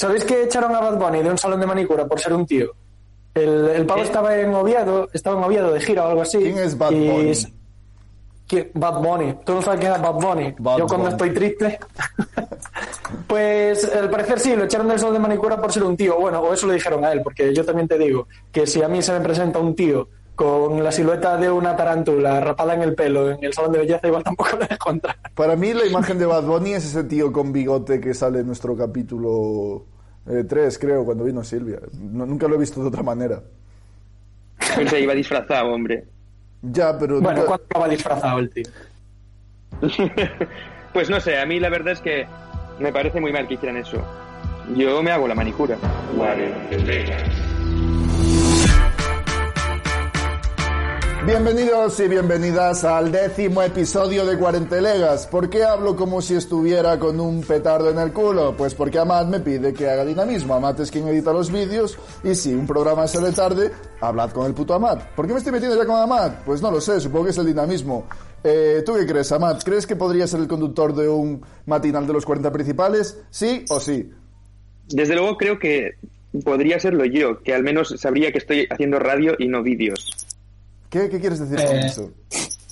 ¿Sabéis que echaron a Bad Bunny de un salón de manicura por ser un tío? El, el pavo estaba en Oviedo, estaba en Oviedo de gira o algo así. ¿Quién es Bad Bunny? ¿Quién? Bad Bunny. ¿Tú no sabes quién es Bad Bunny? Bad Yo cuando Bunny. estoy triste. pues al parecer sí, lo echaron del salón de manicura por ser un tío. Bueno, o eso le dijeron a él, porque yo también te digo que si a mí se me presenta un tío con la silueta de una tarántula rapada en el pelo en el salón de belleza, igual tampoco le dejo entrar. Para mí la imagen de Bad Bunny es ese tío con bigote que sale en nuestro capítulo 3, creo, cuando vino Silvia. No- nunca lo he visto de otra manera. Se iba disfrazado, hombre. Ya, pero... Bueno, nunca- ¿cuándo acaba disfrazado el tío? Pues no sé, a mí la verdad es que me parece muy mal que hicieran eso. Yo me hago la manicura. Bienvenidos y bienvenidas al décimo episodio de Cuarentelegas. ¿Por qué hablo como si estuviera con un petardo en el culo? Pues porque Amat me pide que haga dinamismo. Amat es quien edita los vídeos y si un programa sale tarde, hablad con el puto Amat. ¿Por qué me estoy metiendo ya con Amat? Pues no lo sé, supongo que es el dinamismo. Eh, ¿Tú qué crees, Amat? ¿Crees que podría ser el conductor de un matinal de los 40 principales? ¿Sí o sí? Desde luego creo que podría serlo yo, que al menos sabría que estoy haciendo radio y no vídeos. ¿Qué, qué quieres decir con Eh. eso?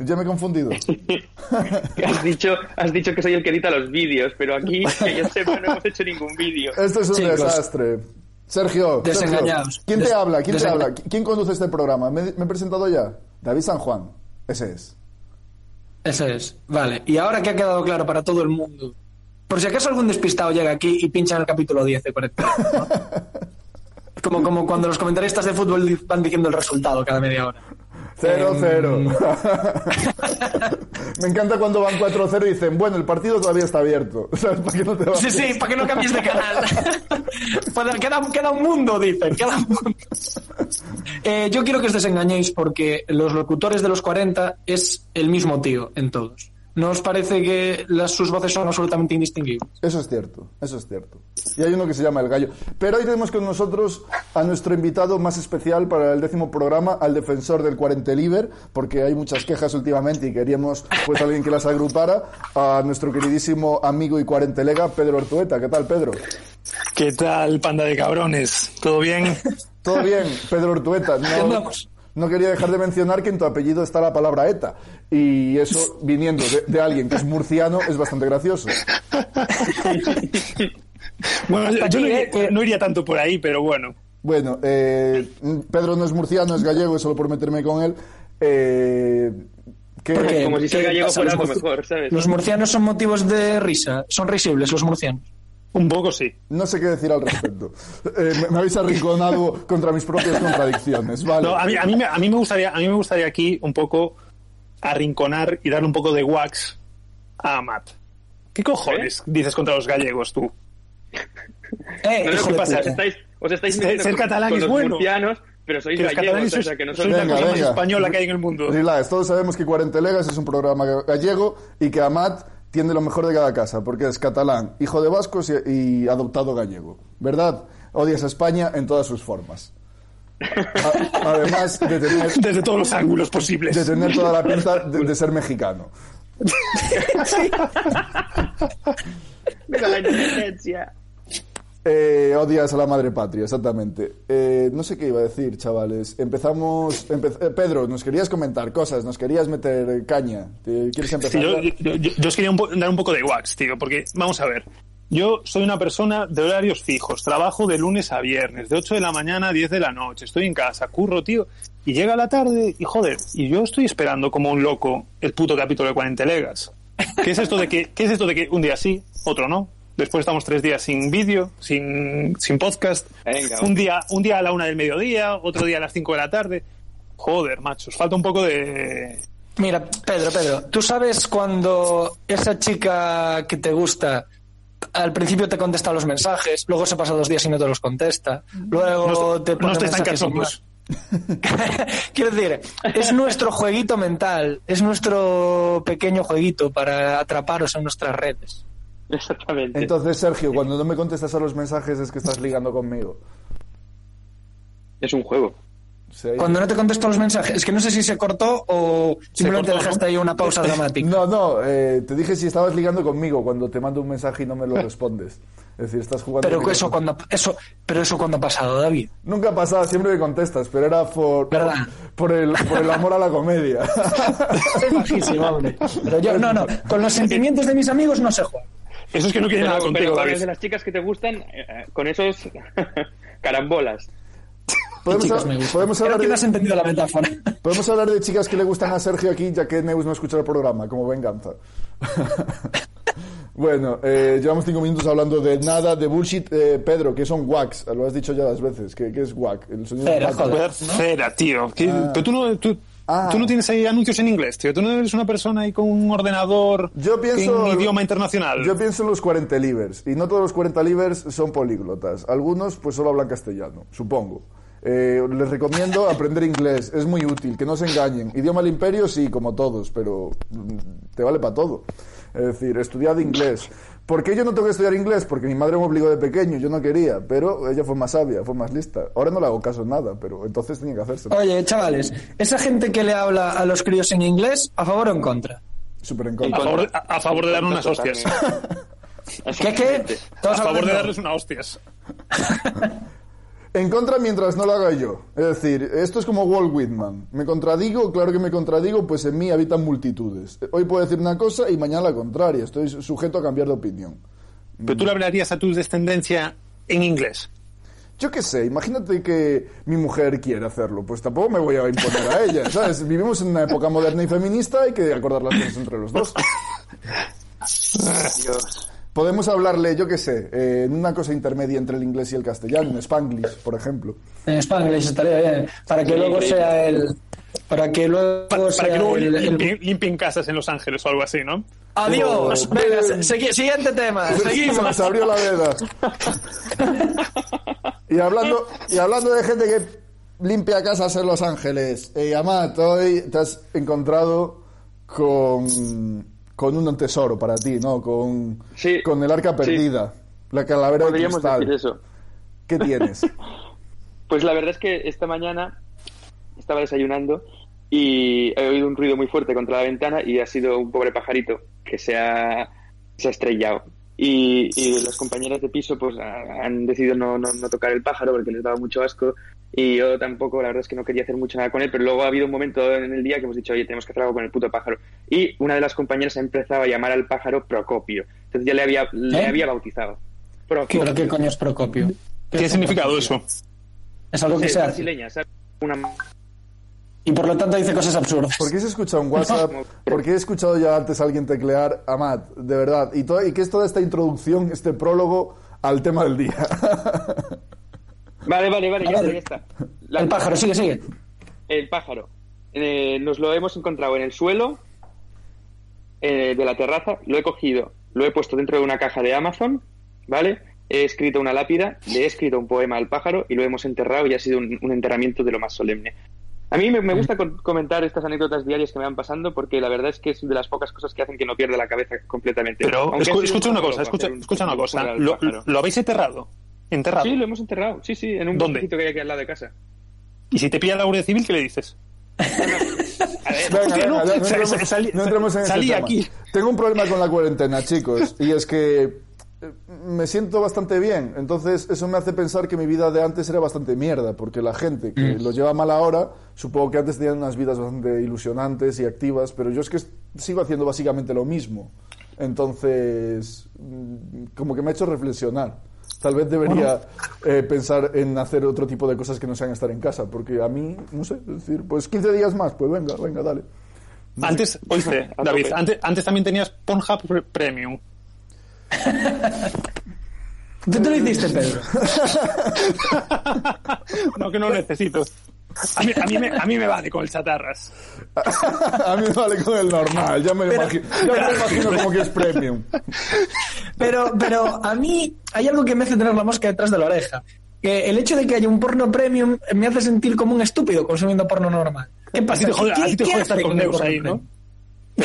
Ya me he confundido. Has dicho, has dicho que soy el que edita los vídeos, pero aquí, que yo sepa, no hemos hecho ningún vídeo. Esto es un Chicos. desastre. Sergio, Desengañados. Sergio, ¿quién te Des- habla? ¿Quién te habla? ¿Quién conduce este programa? ¿Me, me he presentado ya? David San Juan. Ese es. Ese es. Vale. Y ahora que ha quedado claro para todo el mundo, por si acaso algún despistado llega aquí y pincha en el capítulo 10 de 40. ¿no? como, como cuando los comentaristas de fútbol van diciendo el resultado cada media hora. Cero, Em, cero. me encanta cuando van 4-0 y dicen, bueno, el partido todavía está abierto. ¿Sabes? ¿Para qué no te vas? Sí, sí, para que no cambies de canal. Pues queda, queda un mundo, dicen, queda un mundo. Eh, yo quiero que os desengañéis porque los locutores de los 40 es el mismo tío en todos. ¿No os parece que las, sus voces son absolutamente indistinguibles? Eso es cierto, eso es cierto. Y hay uno que se llama El Gallo. Pero hoy tenemos con nosotros a nuestro invitado más especial para el décimo programa, al defensor del Cuarenteliver, porque hay muchas quejas últimamente y queríamos pues alguien que las agrupara, a nuestro queridísimo amigo y cuarentelega, Pedro Ortueta. ¿Qué tal, Pedro? ¿Qué tal, panda de cabrones? ¿Todo bien? Todo bien, Pedro Ortueta. No? No quería dejar de mencionar que en tu apellido está la palabra ETA. Y eso, viniendo de, de alguien que es murciano, es bastante gracioso. Bueno, yo no iría, que- no iría tanto por ahí, pero bueno. Bueno, eh, Pedro no es murciano, es gallego, y solo por meterme con él. Eh, ¿qué- Porque- Como si ¿qué gallego fuera algo mejor, ¿sabes? Los murcianos son motivos de risa, son risibles los murcianos. Un poco sí. No sé qué decir al respecto. Eh, me, me habéis arrinconado contra mis propias contradicciones, ¿vale? No, a, mí, a, mí, me- a, mí me gustaría, a mí me gustaría aquí un poco arrinconar y darle un poco de wax a Matt. ¿Qué cojones dices contra los gallegos tú? Eh, No, ¿qué pasa? puta. Estáis, os estáis Ser- metiendo ser con, catalán con es los bueno. murcianos, pero sois gallegos, catalanes o sea, que no sois sois la Venga, cosa más venga. española que hay en el mundo. Relax, todos sabemos que Cuarentelegas es un programa gallego y que Amat tiene lo mejor de cada casa, porque es catalán, hijo de vascos y, y adoptado gallego. ¿Verdad? Odias a España en todas sus formas. A- además de tener, Desde todos los ángulos posibles. de tener toda la pinta de, de ser mexicano. Viva la independencia. Eh, odias a la madre patria, exactamente. Eh, no sé qué iba a decir, chavales. Empezamos. empe- eh, Pedro, nos querías comentar cosas, nos querías meter caña. ¿Te- ¿Quieres Sí, empezar? ya? yo- yo- os quería dar un poco de wax, tío, porque vamos a ver. Yo soy una persona de horarios fijos, trabajo de lunes a viernes, de 8 de la mañana a 10 de la noche, estoy en casa, curro, tío, y llega la tarde y joder, y yo estoy esperando como un loco el puto capítulo de 40 legas. ¿Qué es esto de que, qué es esto de que un día sí, otro no? Después estamos tres días sin vídeo, sin, sin podcast. Venga, un día, un día a la una del mediodía, otro día a las 5 de la tarde. Joder, machos, falta un poco de, Mira, Pedro, Pedro, ¿tú sabes cuando esa chica que te gusta al principio te contesta los mensajes, luego se pasa dos días y no te los contesta, luego No, te no pone tan mensajes. Quiero decir, es nuestro jueguito mental, es nuestro pequeño jueguito para atraparos en nuestras redes. Exactamente. Entonces, Sergio, cuando no me contestas a los mensajes es que estás ligando conmigo. Es un juego. Sí. Cuando no te contesto los mensajes, es que no sé si se cortó o simplemente cortó, dejaste ¿no? ahí una pausa dramática. No, no, eh, te dije si estabas ligando conmigo cuando te mando un mensaje y no me lo respondes. Es decir, estás jugando. Pero con- eso cuando eso, pero eso cuando ha pasado, David. Nunca pasaba, siempre me contestas, pero era por, ¿Verdad? por, el, por el amor a la comedia. Es bajísimo, hombre. Pero yo, no, no, con los sentimientos de mis amigos no se juega. Eso es que no quiere Pero, nada contigo, con David. de las chicas que te gustan, eh, eh, con esos carambolas. Podemos, Chicas, me podemos Creo hablar que no de, has entendido la metáfora. podemos hablar de chicas que le gustan a Sergio aquí, ya que Neus no escucha el programa, como venganza. bueno, eh, llevamos cinco minutos hablando de nada, de bullshit. Eh, Pedro, que son wax, lo has dicho ya las veces. ¿Qué, qué es wack? El sonido Cera, joder. Tío. Pero tú no, tú, Ah. tú no tienes ahí anuncios en inglés, tío. Tú no eres una persona ahí con un ordenador Yo pienso, en idioma internacional. Yo pienso en los 40 livers. Y no todos los 40 livers son políglotas. Algunos pues solo hablan castellano, supongo. Eh, les recomiendo aprender inglés. Es muy útil, que no se engañen. Idioma del imperio, sí, como todos, pero mm, te vale para todo. Es decir, estudiad inglés. ¿Por qué yo no tengo que estudiar inglés? Porque mi madre me obligó de pequeño, yo no quería, pero ella fue más sabia, fue más lista. Ahora no le hago caso en nada, pero entonces tenía que hacerse. Oye, chavales, esa gente que le habla a los críos en inglés, ¿a favor o en contra? Súper en a, contra. favor, a, a favor de darle unas hostias. ¿Qué, qué? A favor de darles unas hostias. En contra mientras no lo haga yo. Es decir, esto es como Walt Whitman. ¿Me contradigo? Claro que me contradigo, pues en mí habitan multitudes. Hoy puedo decir una cosa y mañana la contraria. Estoy su- sujeto a cambiar de opinión. Pero tú le hablarías a tu descendencia en inglés. Yo qué sé, imagínate que mi mujer quiere hacerlo, pues tampoco me voy a imponer a ella, ¿sabes? Vivimos en una época moderna y feminista, hay que acordar las cosas entre los dos. Dios. Podemos hablarle, yo qué sé, eh, en una cosa intermedia entre el inglés y el castellano, en Spanglish, por ejemplo. En Spanglish estaría bien. Para que luego sea el. Para que luego Para, sea para que luego el- el- limpien, casas en Los Ángeles o algo así, ¿no? Adiós. Oh, se- segui- siguiente tema. Se Seguimos. nos abrió la veda. y hablando, y hablando de gente que limpia casas en Los Ángeles, eh, Amat, hoy te has encontrado con, con un tesoro para ti, ¿no? Con, Sí. con el arca Sí. perdida, la calavera de Podríamos cristal. decir eso. ¿Qué tienes? Pues la verdad es que esta mañana estaba desayunando y he oído un ruido muy fuerte contra la ventana y ha sido un pobre pajarito que se ha, se ha estrellado. Y, y las compañeras de piso pues ha- han decidido no, no, no tocar el pájaro porque les daba mucho asco y yo tampoco, la verdad es que no quería hacer mucho nada con él, pero luego ha habido un momento en el día que hemos dicho, oye, tenemos que hacer algo con el puto pájaro. Y una de las compañeras ha empezado a llamar al pájaro Procopio. Entonces ya le había, le ¿Eh? había bautizado. ¿Qué, Procopio. ¿Pero qué coño es Procopio? ¿Qué significado eso? Es algo que Es se hace. brasileña, ¿sabes? Una Y por lo tanto dice cosas absurdas. ¿Por qué se escucha un WhatsApp? Porque he escuchado ya antes a alguien teclear Amat, de verdad. Y, to- y que es toda esta introducción, este prólogo al tema del día. Vale, vale, vale, ya A está, ver, ya está. La- El pájaro, sigue, sigue. El pájaro. Eh, nos lo hemos encontrado en el suelo eh, de la terraza. Lo he cogido, lo he puesto dentro de una caja de Amazon, ¿vale? He escrito una lápida, le he escrito un poema al pájaro y lo hemos enterrado y ha sido un, un enterramiento de lo más solemne. A mí me, me gusta comentar estas anécdotas diarias que me van pasando porque la verdad es que es de las pocas cosas que hacen que no pierda la cabeza completamente. Pero escu- escucha un una cosa, escucha, un- escucha una un cosa. funeral al ¿Lo, pájaro. lo habéis enterrado? ¿Enterrado? Sí, lo hemos enterrado, sí, sí, en un ¿Dónde? bosquecito que hay aquí al lado de casa. Y si te pilla la Guardia Civil, ¿qué le dices? No, entremos, salí- en ese salí tema. aquí. Tengo un problema con la cuarentena, chicos, y es que eh, me siento bastante bien. Entonces, eso me hace pensar que mi vida de antes era bastante mierda, porque la gente que Mm. lo lleva mal ahora, supongo que antes tenían unas vidas bastante ilusionantes y activas, pero yo es que sigo haciendo básicamente lo mismo. Entonces, mm, como que me ha hecho reflexionar. Tal vez debería eh, pensar en hacer otro tipo de cosas que no sean estar en casa, porque a mí, no sé, es decir, pues 15 días más, pues venga, venga, dale. Antes, oíste, A David, antes, antes también tenías Pornhub Pre- Premium. ¿Tú te lo hiciste, Pedro? no, que no lo necesito. A mí, a mí me, a mí me vale con el chatarras. A mí me vale con el normal, ya me lo imagino, ya me imagino como que es premium. Pero, pero a mí hay algo que me hace tener la mosca detrás de la oreja. Que el hecho de que haya un porno premium me hace sentir como un estúpido consumiendo porno normal. ¿Qué A ti te jode, ¿Qué- a ti te qué jode estar con Neus ahí, ¿no?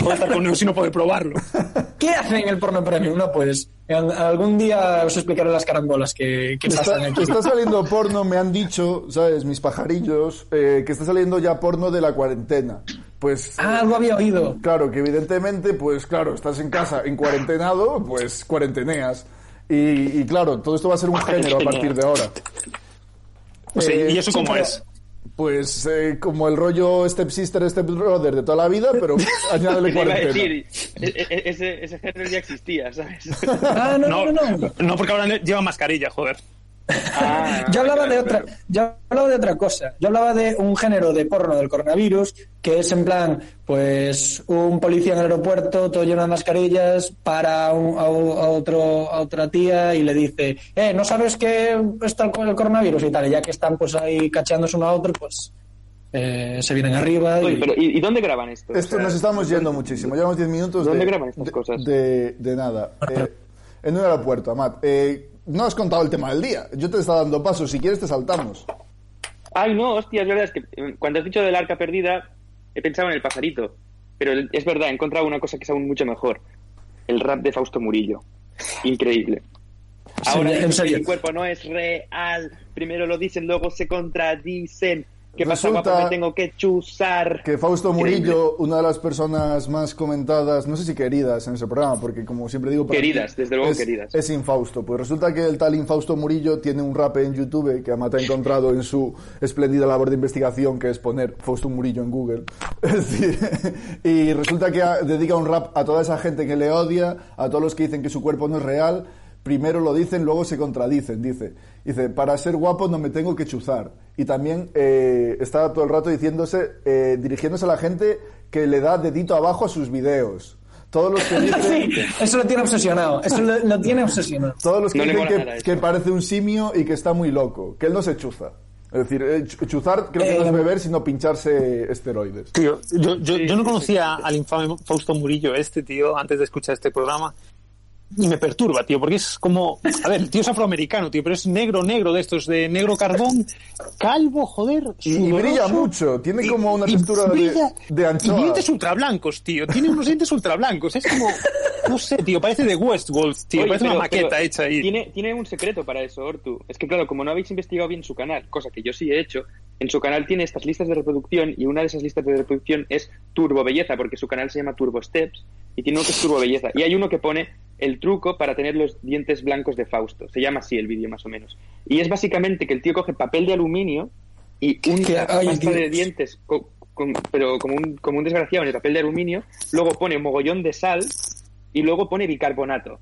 Jode estar y no poder probarlo. ¿Qué hacen en el porno premium? No puedes. En- Algún día os explicaré las carambolas que, que pasan Está, aquí. está saliendo porno, me han dicho, ¿sabes? Mis pajarillos, eh, que está saliendo ya porno de la cuarentena. Pues, Ah, algo había oído. claro, que evidentemente, pues claro, estás en casa en cuarentenado, pues cuarenteneas. Y, y claro, todo esto va a ser un género a partir de ahora. O sea, Eh, ¿Y eso sí, cómo pero- es? Pues eh, como el rollo Step Sister, Step Brother de toda la vida, pero añádele Te iba a cuarentena. decir, e- e- ese, ese género ya existía, ¿sabes? Ah, no, no, No, no. no. no, porque ahora lleva mascarilla, joder. Ah, Yo hablaba de claro, otra, claro. yo hablaba de otra cosa. Yo hablaba de un género de porno del coronavirus que es en plan, pues un policía en el aeropuerto, todo lleno de mascarillas, para un- a, otro a otra tía y le dice, eh, ¿no sabes que está el, el coronavirus y tal? Y ya que están pues ahí cachándose uno a otro, pues eh, se vienen arriba y Oye, pero ¿y, y dónde graban esto? Esto O sea, nos estamos yendo muchísimo. Llevamos 10 minutos ¿Dónde de, graban estas de- cosas? De, de nada. Eh, en un aeropuerto, Amat. Eh, no has contado el tema del día. Yo te estaba dando paso. Si quieres, te saltamos. Ay, no, hostia, es verdad, es que eh, cuando has dicho del arca perdida, he pensado en el pajarito. Pero el- es verdad, he encontrado una cosa que es aún mucho mejor. El rap de Fausto Murillo. Increíble. Ahora en serio. mi cuerpo no es real. Primero lo dicen, luego se contradicen. ¿Qué pasa, guapo? Me tengo que chuzar. Que Fausto. Murillo, una de las personas más comentadas, no sé si queridas en ese programa, porque como siempre digo... para Queridas, desde luego es, queridas. Es Infausto. Pues resulta que el tal Infausto Murillo tiene un rap en YouTube que Amat ha encontrado en su espléndida labor de investigación, que es poner Fausto Murillo en Google. Y resulta que dedica un rap a toda esa gente que le odia, a todos los que dicen que su cuerpo no es real. Primero lo dicen, luego se contradicen, dice. Dice, para ser guapo no me tengo que chuzar. Y también eh, está todo el rato diciéndose, eh, dirigiéndose a la gente que le da dedito abajo a sus videos. Todos los que dicen, Sí, eso lo tiene obsesionado. Eso lo, lo tiene obsesionado. todos los que, No dicen que, parece un simio y que está muy loco, que él no se chuza. Es decir, eh, ch- chuzar creo que no Eh, es beber, sino pincharse esteroides. Tío, yo, yo, yo no conocía al infame Fausto Murillo este, tío, antes de escuchar este programa. Y me perturba, tío, porque es como... A ver, el tío es afroamericano, tío, pero es negro, negro de estos, de negro carbón, calvo, joder, Y, y brilla mucho, tiene Y- como una textura de, brilla, de Y anchoa. dientes ultra blancos, tío. Tiene unos dientes ultra blancos. Es como... No sé, tío, parece de Westworld, tío. Oye, parece pero- una maqueta hecha ahí. Tiene, tiene un secreto para eso, Ortu. Es que, claro, como no habéis investigado bien su canal, cosa que yo sí he hecho, en su canal tiene estas listas de reproducción y una de esas listas de reproducción es Turbo Belleza, porque su canal se llama Turbo Steps y tiene uno que es Turbo Belleza. Y hay uno que pone el truco para tener los dientes blancos de Fausto. Se llama así el vídeo, más o menos. Y es básicamente que el tío coge papel de aluminio y un qué- ay, pasta de dientes, co- con- pero como un, como un desgraciado en el papel de aluminio, luego pone mogollón de sal y luego pone bicarbonato.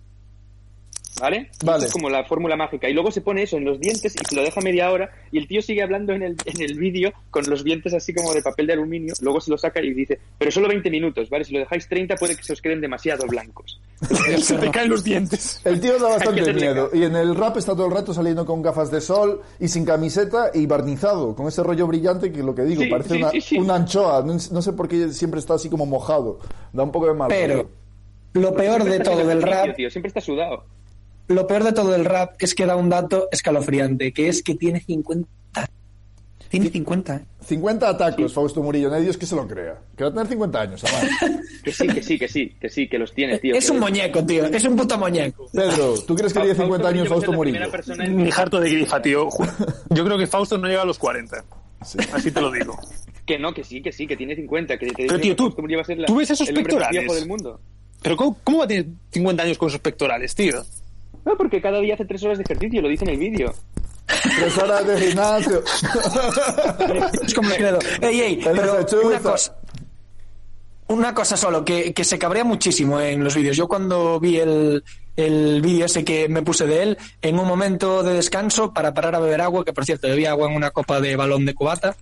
¿Vale? Vale. Es como la fórmula mágica. Y luego se pone eso en los dientes y se lo deja media hora. Y el tío sigue hablando en el, en el vídeo con los dientes así como de papel de aluminio. Luego se lo saca y dice, pero solo 20 minutos, ¿vale? Si lo dejáis 30 puede que se os queden demasiado blancos. Se te caen los dientes. El tío da bastante miedo. Y en el rap está todo el rato saliendo con gafas de sol y sin camiseta y barnizado, con ese rollo brillante que lo que digo, Sí, parece sí, una, sí, sí. una anchoa. No, no sé por qué siempre está así como mojado. Da un poco de mal. Pero rollo. lo peor de todo del rap Tío, siempre está sudado. Lo peor de todo del rap es que da un dato escalofriante, que es que tiene 50. Tiene 50. ¿eh? 50 atacos, Fausto Murillo. No hay Dios que se lo crea. Que va a tener 50 años, además. Que sí, que sí, que sí, que sí, que los tiene, tío. Es que- un muñeco, tío. Es un puto muñeco. Pedro, ¿tú crees que tiene Fausto 50 años Fausto Murillo? en- Ni harto de grifa, tío. Yo creo que Fausto no llega a los 40. Así te lo digo. Que no, que sí, que sí, que tiene 50. Que te Pero, tío, que tú- la- tú ves esos el pectorales. viejo del mundo. Pero ¿cómo, cómo va a tener 50 años con sus pectorales, tío? No, porque cada día hace tres horas de ejercicio, lo dice en el vídeo. Tres horas de gimnasio. Es como el credo. Ey, ey, pero una cosa. Una cosa solo, que, que se cabrea muchísimo en los vídeos. Yo cuando vi el, el vídeo ese que me puse de él, en un momento de descanso para parar a beber agua, que por cierto bebía agua en una copa de balón de cubata,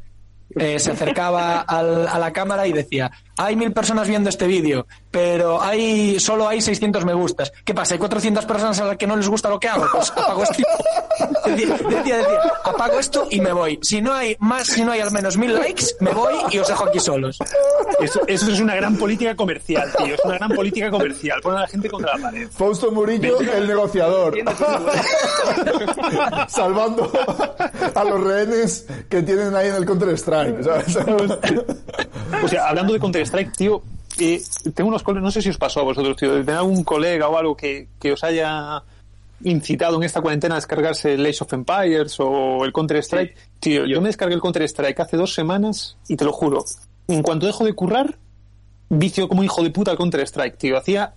eh, se acercaba al- a la cámara y decía, hay mil personas viendo este vídeo, pero hay solo hay 600 me gustas. ¿Qué pasa? ¿Hay 400 personas a las que no les gusta lo que hago? Pues apago esto. Decía, decía, decía, apago esto y me voy. Si no hay más, si no hay al menos mil likes, me voy y os dejo aquí solos. Eso, eso es una gran política comercial, tío. Es una gran política comercial. Pone a la gente contra la pared. Fausto Murillo, el negociador. Salvando a los rehenes que tienen ahí en el Counter-Strike. ¿sabes? O sea, hablando de Counter-Strike, tío, eh, tengo unos colegas, no sé si os pasó a vosotros, tío, de tener algún colega o algo que, que os haya incitado en esta cuarentena a descargarse el Age of Empires o el Counter-Strike. tío, yo. me descargué el Counter-Strike hace dos semanas y te lo juro, en cuanto dejo de currar, vicio como hijo de puta al Counter-Strike, tío. Hacía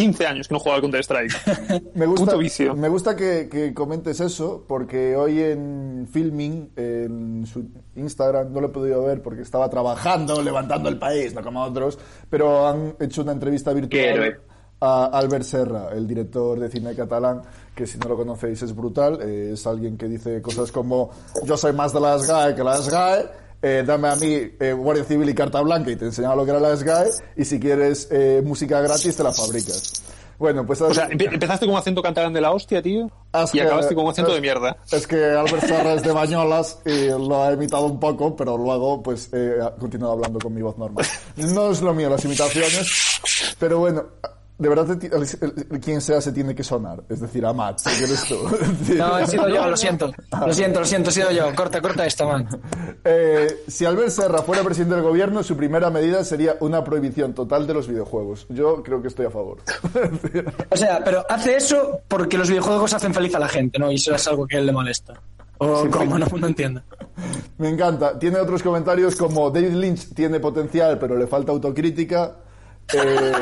15 años que no jugaba al Counter-Strike. Me gusta, Puto vicio. me gusta que, que comentes eso, porque hoy en Filming, en su Instagram, no lo he podido ver porque estaba trabajando, levantando el país, no como otros, pero han hecho una entrevista virtual a Albert Serra, el director de cine catalán, que si no lo conocéis es brutal, eh, es alguien que dice cosas como yo soy más de la SGAE que la SGAE, eh, dame a mí eh, Guardia Civil y carta blanca y te enseñaba lo que era la SGAE, y si quieres eh, música gratis te la fabricas. Bueno, pues... O sea, empe- empezaste con un acento catalán de la hostia, tío, y que- acabaste con un acento es- de mierda. Es que Albert Serra es de Bañolas y lo ha imitado un poco, pero luego pues eh, ha continuado hablando con mi voz normal. No es lo mío las imitaciones, pero bueno, de verdad quien sea se tiene que sonar, es decir, a Matt, si eres tú. No, he sido yo, lo siento. Lo siento, lo siento, he sido yo. Corta, corta esta, man. Eh, si Albert Serra fuera presidente del gobierno, su primera medida sería una prohibición total de los videojuegos. Yo creo que estoy a favor. O sea, pero hace eso porque los videojuegos hacen feliz a la gente, ¿no? Y eso es algo que a él le molesta. O cómo, no, no entiendo. Me encanta. Tiene otros comentarios como David Lynch tiene potencial, pero le falta autocrítica. Eh,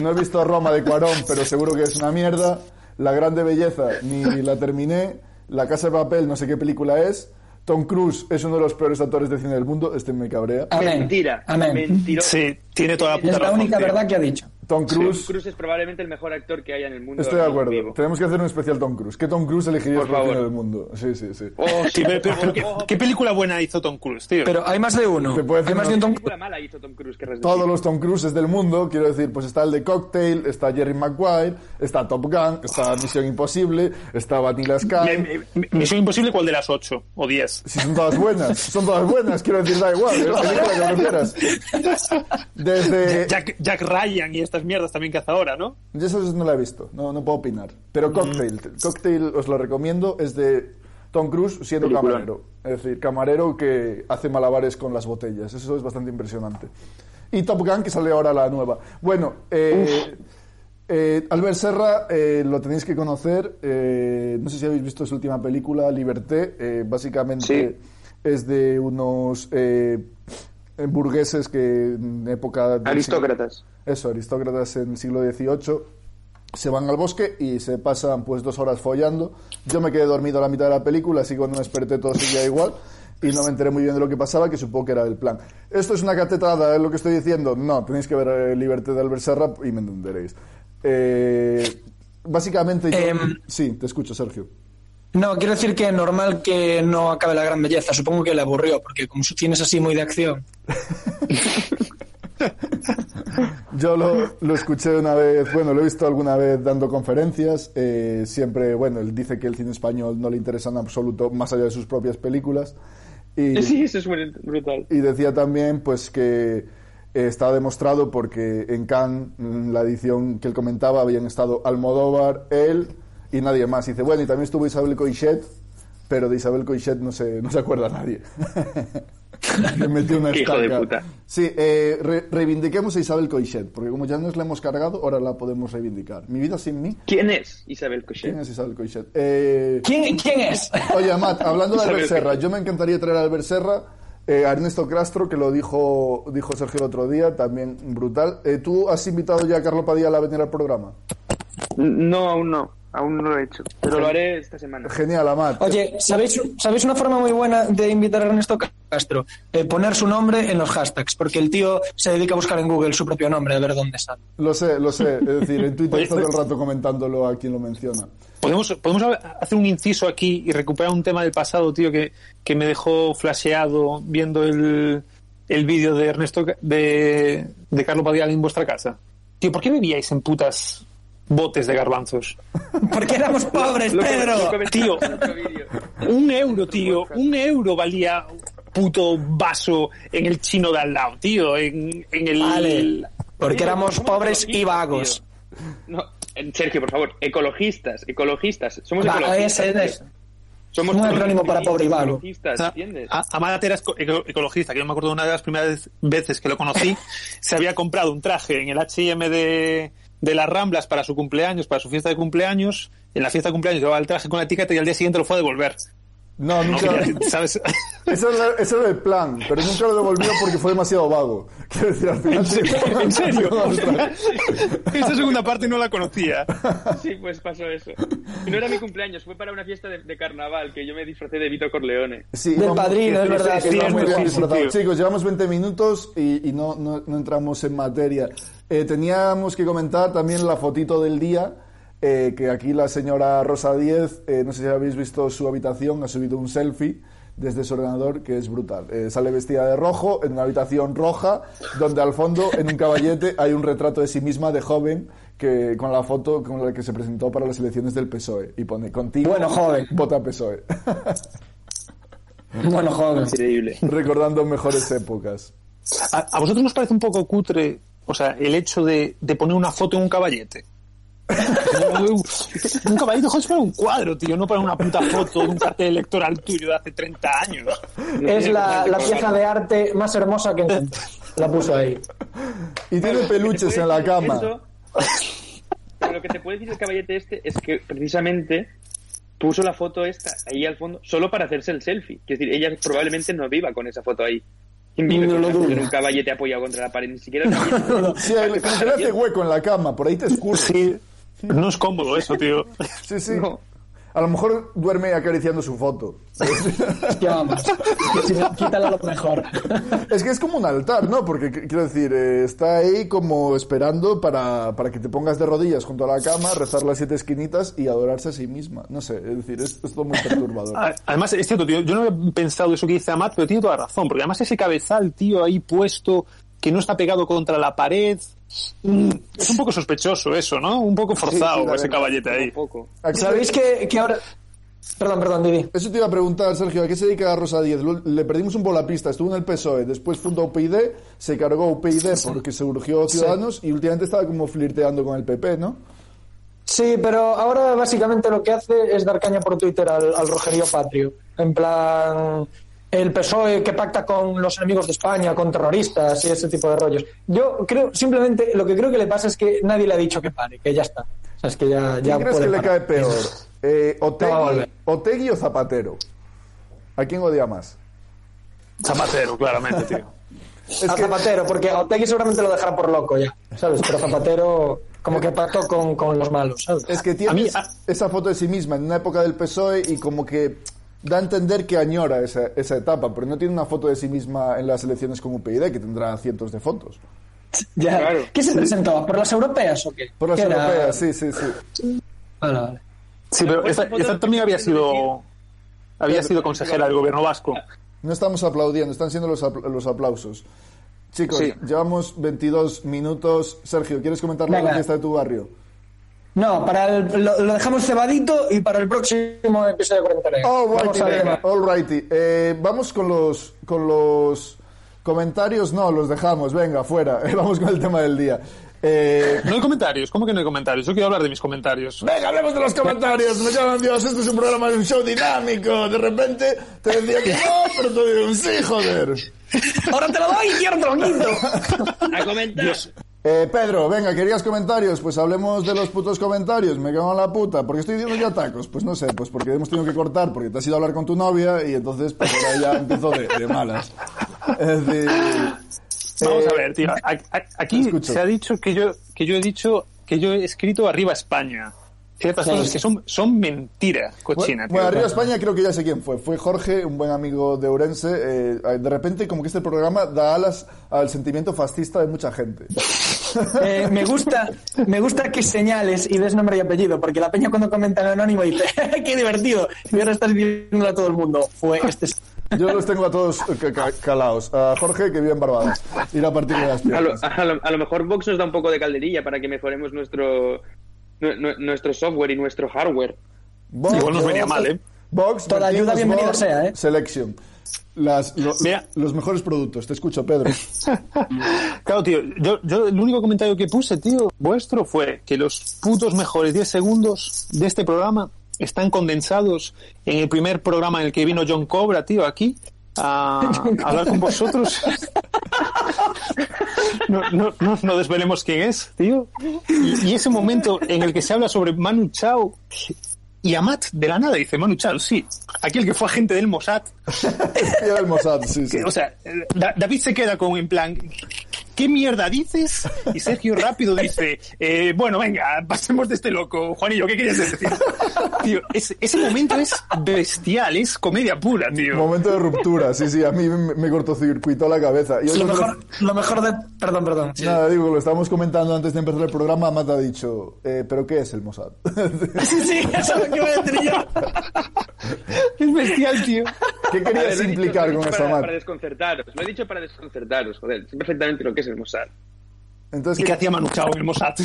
no he visto Roma de Cuarón, pero seguro que es una mierda. La grande belleza, ni la terminé. La casa de papel, no sé qué película es. Tom Cruise es uno de los peores actores de cine del mundo. Este me cabrea. Amén. Mentira. Amén. Mentiroso. Sí, tiene toda la puta Es la razón, única tío. verdad que ha dicho. Tom Tom Cruise. Cruise es probablemente el mejor actor que haya en el mundo. Estoy de acuerdo. vivo. Tenemos que hacer un especial Tom Cruise. ¿Qué Tom Cruise elegirías Por el del mundo? Sí, sí, sí. Oh, Sí, pero, pero- pero ¿qué, película buena hizo Tom Cruise, tío? Pero hay más de uno. Te puedo decir Hay más de un una- Tom película mala hizo Tom Cruise, decir. Todos los Tom Cruises del mundo, quiero decir, pues está el de Cocktail, está Jerry Maguire, está Top Gun, está Misión Imposible, está Vanilla Sky. Me- me- Misión Imposible, ¿cuál de las ocho o diez? Si son todas buenas, son todas buenas, quiero decir, da igual, es la película que prefieras. Desde... Jack, Jack Ryan y estas mierdas también que hace ahora, ¿no? Yo eso no la he visto, no, no puedo opinar. Pero Cocktail, Cocktail os lo recomiendo, es de Tom Cruise siendo camarero. Es decir, camarero que hace malabares con las botellas, eso es bastante impresionante. Y Top Gun, que sale ahora la nueva. Bueno, eh, eh, Albert Serra, eh, lo tenéis que conocer. eh, no sé si habéis visto su última película, Liberté. eh, básicamente Sí. es de unos eh, burgueses que en época... Aristócratas. Eso, aristócratas en el siglo XVIII se van al bosque y se pasan pues dos horas follando. Yo me quedé dormido a la mitad de la película, así que cuando me desperté todo seguía igual y no me enteré muy bien de lo que pasaba, que supongo que era el plan. ¿Esto es una catetada, es lo que estoy diciendo? No, tenéis que ver eh, Libertad de Albert Serra y me entenderéis. Eh, básicamente... yo- Em. Sí, te escucho, Sergio. No, quiero decir que normal que no acabe la gran belleza. Supongo que le aburrió, porque como su cine es así muy de acción. Yo lo, lo escuché una vez, bueno, lo he visto alguna vez dando conferencias. eh, siempre, bueno, él dice que el cine español no le interesa en absoluto, más allá de sus propias películas. Y, Sí, eso es muy brutal. y decía también, pues, que eh, está demostrado porque en Cannes, en la edición que él comentaba, habían estado Almodóvar, él y nadie más. Y dice, bueno, y también estuvo Isabel Coixet, pero de Isabel Coixet no se, no se acuerda nadie. Le metió una Qué hijo de estaca. puta. Sí, eh, re- reivindiquemos a Isabel Coixet, porque como ya nos la hemos cargado, ahora la podemos reivindicar. Mi vida sin mí. ¿Quién es Isabel ¿Quién Cochet? es Isabel Coixet? Eh, ¿Quién, quién es? Oye, Matt, hablando de Albert Serra, yo me encantaría traer a Albert Serra, eh, a Ernesto Castro, que lo dijo, dijo Sergio el otro día, también brutal. Eh, ¿Tú has invitado ya a Carlos Padilla a venir al programa? No, aún no. Aún no lo he hecho. Pero lo haré esta semana. Genial, Amat. Oye, ¿sabéis, ¿sabéis una forma muy buena de invitar a Ernesto Castro? Eh, poner su nombre en los hashtags, porque el tío se dedica a buscar en Google su propio nombre, a ver dónde sale. Lo sé, lo sé. Es decir, en Twitter está todo el rato comentándolo a quien lo menciona. Podemos, podemos hacer un inciso aquí y recuperar un tema del pasado, tío, que, que me dejó flasheado viendo el, el vídeo de Ernesto de, de Carlos Padial en vuestra casa? Tío, ¿por qué vivíais en putas botes de garbanzos? Porque éramos pobres, Lo que- Pedro. lo que me- Tío. en otro vídeo. Un euro, tío. Un euro valía un puto vaso en el chino de al lado, tío. En, en el. Vale. Porque éramos pobres y vagos. tío. No, Sergio, por favor, ecologistas, ecologistas. Somos Va, ecologistas. ese es. Somos un acrónimo para pobre y vago. ecologistas, ¿entiendes? A- Amada era eco- eco- ecologista, que yo me acuerdo de una de las primeras veces que lo conocí, se había comprado un traje en el H&M de, de las Ramblas para su cumpleaños, para su fiesta de cumpleaños. En la fiesta de cumpleaños llevaba el traje con la etiqueta y al día siguiente lo fue a devolver. No, No, nunca. que- ¿Sabes? Ese era, ese era el plan, pero nunca lo devolvió porque fue demasiado vago. Quiero decir, al final. ¿En serio? Ostras. Esa segunda parte no la conocía. Sí, pues pasó eso. Y no era mi cumpleaños, fue para una fiesta de, de carnaval que yo me disfracé de Vito Corleone. Sí, Del vamos- padrino, es sí, verdad. sí, que no muy bien tío. Chicos, llevamos 20 minutos y, y no, no, no entramos en materia. Eh, teníamos que comentar también la fotito del día, eh, que aquí la señora Rosa Díez, eh, no sé si habéis visto su habitación, ha subido un selfie desde su ordenador que es brutal. Eh, sale vestida de rojo en una habitación roja, donde al fondo, en un caballete, hay un retrato de sí misma de joven que con la foto con la que se presentó para las elecciones del PSOE y pone contigo Bueno, joven. vota PSOE Bueno, joven. Increíble. recordando mejores épocas ¿A, a vosotros nos parece un poco cutre, o sea, el hecho de, de poner una foto en un caballete? un caballete, joder, es para un cuadro, tío, no para una puta foto de un cartel electoral tuyo de hace 30 años. Es la, la pieza de arte más hermosa que encontré. La puso ahí. y tiene peluches en la cama Eso- pero lo que te puede decir el caballete este es que precisamente puso la foto esta ahí al fondo solo para hacerse el selfie. Es decir, ella probablemente no viva con esa foto ahí. ¿Quién vive No lo dudo. un caballete apoyado contra la pared? Ni siquiera el caballete. Sí, hay- como que le hace hueco en la cama, por ahí te escurre. Sí, no es cómodo eso, tío. Sí, sí. No. A lo mejor duerme acariciando su foto. Ya vamos. Quítala lo mejor. Es que es como un altar, ¿no? Porque qu- quiero decir, eh, está ahí como esperando para, para que te pongas de rodillas junto a la cama, rezar las siete esquinitas y adorarse a sí misma. No sé, es decir, es, es todo muy perturbador. A- Además, es cierto, tío, yo no había pensado eso que dice Amat, pero tiene toda la razón, porque además ese cabezal, tío, ahí puesto, que no está pegado contra la pared, mm, es un poco sospechoso eso, ¿no? Un poco forzado sí, ese caballete ahí. Poco. ¿Sabéis que, que ahora... Perdón, perdón, Didi. Eso te iba a preguntar, Sergio, ¿a qué se dedica Rosa Díez? Le perdimos un poco la pista, estuvo en el PSOE, después fundó UPyD, se cargó UPyD porque se urgió Ciudadanos y últimamente estaba como flirteando con el PP, ¿no? Sí, pero ahora básicamente lo que hace es dar caña por Twitter al, al Rogerio Patrio. En plan, el PSOE que pacta con los enemigos de España, con terroristas y ese tipo de rollos. Yo creo, simplemente, lo que creo que le pasa es que nadie le ha dicho que pare, que ya está. O sea, es que ya, ya ¿Quién crees puede que le cae peor? Eh, Otegui, o Zapatero? ¿A quién odia más? Zapatero, claramente, tío. Es a que- Zapatero, porque a Otegui seguramente lo dejará por loco ya, ¿sabes? Pero Zapatero como que pactó con, con los malos, ¿sabes? Es que tiene A mí- esa- esa foto de sí misma en una época del PSOE y como que da a entender que añora esa, esa etapa, pero no tiene una foto de sí misma en las elecciones como UPyD, que tendrá cientos de fotos. Ya. Claro. ¿Qué se presentó? ¿Por las europeas o qué? Por las ¿Qué era? europeas, sí, sí, sí. Vale, vale. Sí, pero esta, esta también había sido había sido consejera del gobierno vasco. No estamos aplaudiendo, están siendo los, apl- los aplausos. Chicos, Sí. llevamos 22 minutos. Sergio, ¿quieres comentar la fiesta de tu barrio? No, para el, lo, lo dejamos cebadito y para el próximo episodio de cuarentena. All Vamos righty, tema. all righty. Eh, vamos con los, con los comentarios. No, los dejamos. Venga, fuera. vamos con el tema del día. Eh, No hay comentarios, ¿cómo que no hay comentarios? Yo quiero hablar de mis comentarios. Venga, hablemos de los comentarios. Me llaman Dios, esto es un programa de un show dinámico. De repente te decía que no, pero te digo sí, joder. Ahora te lo doy y quiero te lo quito. A comentar. Eh, Pedro, venga, ¿querías comentarios? Pues hablemos de los putos comentarios. Me cago en la puta. ¿Por qué estoy diciendo ya tacos? Pues no sé, pues porque hemos tenido que cortar, porque te has ido a hablar con tu novia y entonces pues ahora ya empezó de, de malas. Es decir... Vamos eh, a ver, tío. Aquí se ha dicho que yo, que yo he dicho que yo he escrito arriba España. Ciertas Sí, cosas que son, son mentira, cochina, Bueno, tío. bueno, arriba España creo que ya sé quién fue. Fue Jorge, un buen amigo de Ourense. Eh, de repente, como que este programa da alas al sentimiento fascista de mucha gente. Eh, me gusta me gusta que señales y des nombre y apellido, porque la peña cuando comenta en anónimo dice, qué divertido. Y ahora estás diciendo a todo el mundo, fue este. Yo los tengo a todos ca- ca- calaos. A Jorge, que vive en Barbados. Ir a partir de las A lo, piernas. a lo- a lo mejor Vox nos da un poco de calderilla para que mejoremos nuestro, nu- nu- nuestro software y nuestro hardware. Vox, Igual nos venía mal, ¿eh? Vox, Toda ayuda bienvenida sea, ¿eh? Selection. Las, lo- Mira. los mejores productos. Te escucho, Pedro. Claro, tío, yo, yo el único comentario que puse, tío, vuestro fue que los putos mejores 10 segundos de este programa están condensados en el primer programa en el que vino John Cobra, tío, aquí a, a hablar con vosotros. No, no, no, no desvelemos quién es, tío. Y, y ese momento en el que se habla sobre Manu Chao y Amat de la nada dice Manu Chao, sí, aquel que fue agente del Mossad. Era el Mossad, sí, sí. Que, o sea, Da- David se queda con en plan, ¿qué mierda dices? Y Sergio rápido dice, eh, bueno, venga, pasemos de este loco. Juanillo, ¿qué querías decir? Tío, ese, ese momento es bestial, es comedia pura, tío. Momento de ruptura, sí, sí. A mí me, me cortocircuitó la cabeza. Y Lo mejor, lo mejor de... Perdón, perdón. sí. Nada, digo, lo estábamos comentando antes de empezar el programa. Matt ha dicho, eh, ¿pero qué es el Mossad? Sí, sí, eso es lo que iba a decir yo. Es bestial, tío. ¿Qué ver, querías dicho- implicar con eso, Matt? para desconcertaros. Lo he dicho para desconcertaros, joder. Sé perfectamente lo que es el Mossad. Entonces, ¿Y qué ¿qué, hacía Manu Chao en el Mossad?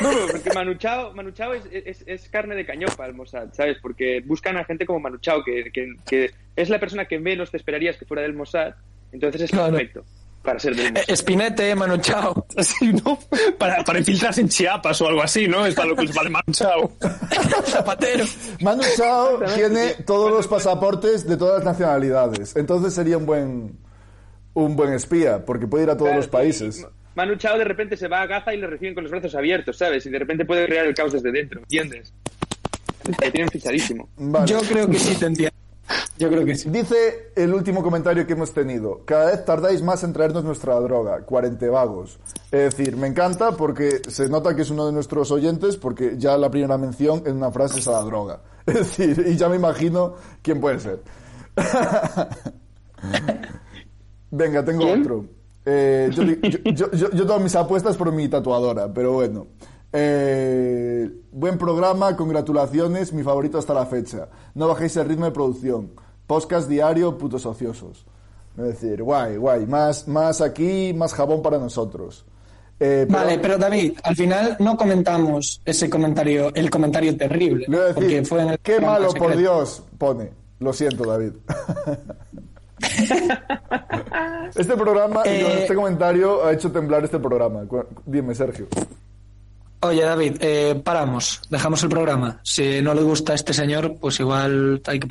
No, no, porque Manu Chao, Manu Chao es, es, es carne de cañón para el Mossad, ¿sabes? Porque buscan a gente como Manu Chao, que, que, que es la persona que menos te esperarías que fuera del Mossad, entonces es Claro. perfecto para ser del Mossad. Espinete, Manu Chao. Así, ¿no? Para, para infiltrarse en Chiapas o algo así, ¿no? Es para lo que les vale Manu Chao. Zapatero. Manu Chao tiene todos los pasaportes de todas las nacionalidades. Entonces sería un buen un buen espía, porque puede ir a todos Claro, los países. y Manu Chao de repente se va a Gaza y le reciben con los brazos abiertos, ¿sabes? Y de repente puede crear el caos desde dentro, ¿entiendes? Lo tienen fichadísimo. Vale. Yo creo que sí te entiendo. Yo creo que sí. Dice el último comentario que hemos tenido. Cada vez tardáis más en traernos nuestra droga, cuarentevagos. Es decir, me encanta porque se nota que es uno de nuestros oyentes porque ya la primera mención en una frase es a la droga. Es decir, y ya me imagino quién puede ser. Venga, tengo ¿Quién? otro. Eh, yo, yo, yo, yo- tengo mis apuestas por mi tatuadora, pero bueno. Eh, buen programa, congratulaciones, mi favorito hasta la fecha. No bajéis el ritmo de producción. Podcast diario, putos ociosos. Es decir, guay, guay. Más, más aquí, más jabón para nosotros. Eh, pero- Vale, pero David, al final no comentamos ese comentario, el comentario terrible. Decir, porque fue en el qué malo, por secreto. Dios, pone. Lo siento, David. este programa, Eh, digo, este comentario ha hecho temblar este programa. Dime, Sergio. Oye, David, eh, paramos, dejamos el programa. Si no le gusta a este señor, pues igual hay que...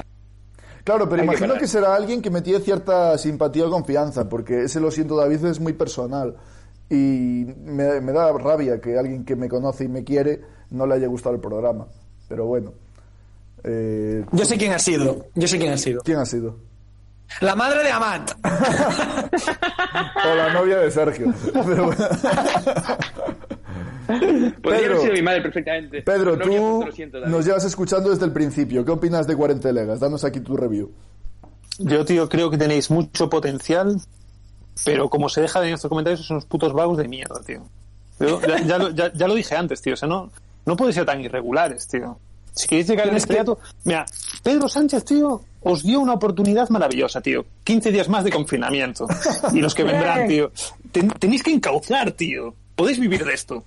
Claro, pero Hay imagino que será alguien que me tiene cierta simpatía o confianza, porque ese lo siento, David, es muy personal. Y me, me da rabia que alguien que me conoce y me quiere no le haya gustado el programa. Pero bueno. Eh, Yo sé quién ha sido, yo sé quién ha sido. ¿Quién ha sido? La madre de Amat. O la novia de Sergio. Pero bueno. Podría Pedro. haber sido mi madre perfectamente. Pedro, No tú siento, nos llevas escuchando desde el principio. ¿Qué opinas de Cuarentelegas? Danos aquí tu review. Yo, tío, creo que tenéis mucho potencial, pero como se deja de en estos comentarios, son unos putos vagos de mierda, tío. Yo ya, ya lo, ya- ya lo dije antes, tío. O sea, no, no podéis ser tan irregulares, tío. Si queréis llegar al estrellato... Mira, Pedro Sánchez, tío, os dio una oportunidad maravillosa, tío. 15 días más de confinamiento. Y los que vendrán, tío. Ten- tenéis que encauzar, tío. Podéis vivir de esto.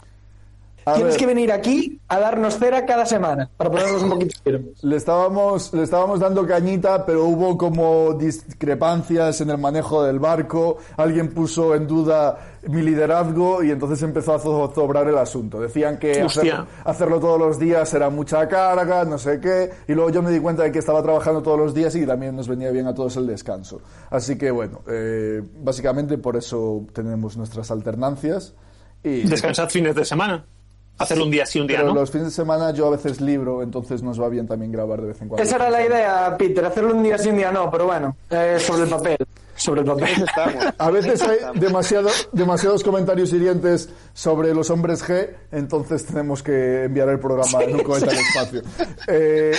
A Tienes ver, que venir aquí a darnos cera cada semana para ponernos un poquito firmes. le estábamos, le estábamos dando cañita, pero hubo como discrepancias en el manejo del barco. Alguien puso en duda mi liderazgo y entonces empezó a zozobrar el asunto. Decían que hacerlo, hacerlo todos los días era mucha carga, no sé qué. Y luego yo me di cuenta de que estaba trabajando todos los días y también nos venía bien a todos el descanso. Así que bueno, eh, básicamente por eso tenemos nuestras alternancias. Y Descansad fines de semana. Hacerlo un día sí, un día pero no. los fines de semana yo a veces libro, entonces nos va bien también grabar de vez en cuando. Esa era la idea, Peter, hacerlo un día sí, un día no, pero bueno, eh, sobre el papel. Sobre el papel. Estamos. A veces hay demasiado, demasiados comentarios hirientes sobre los hombres G, entonces tenemos que enviar el programa en un cohete al espacio. Eh,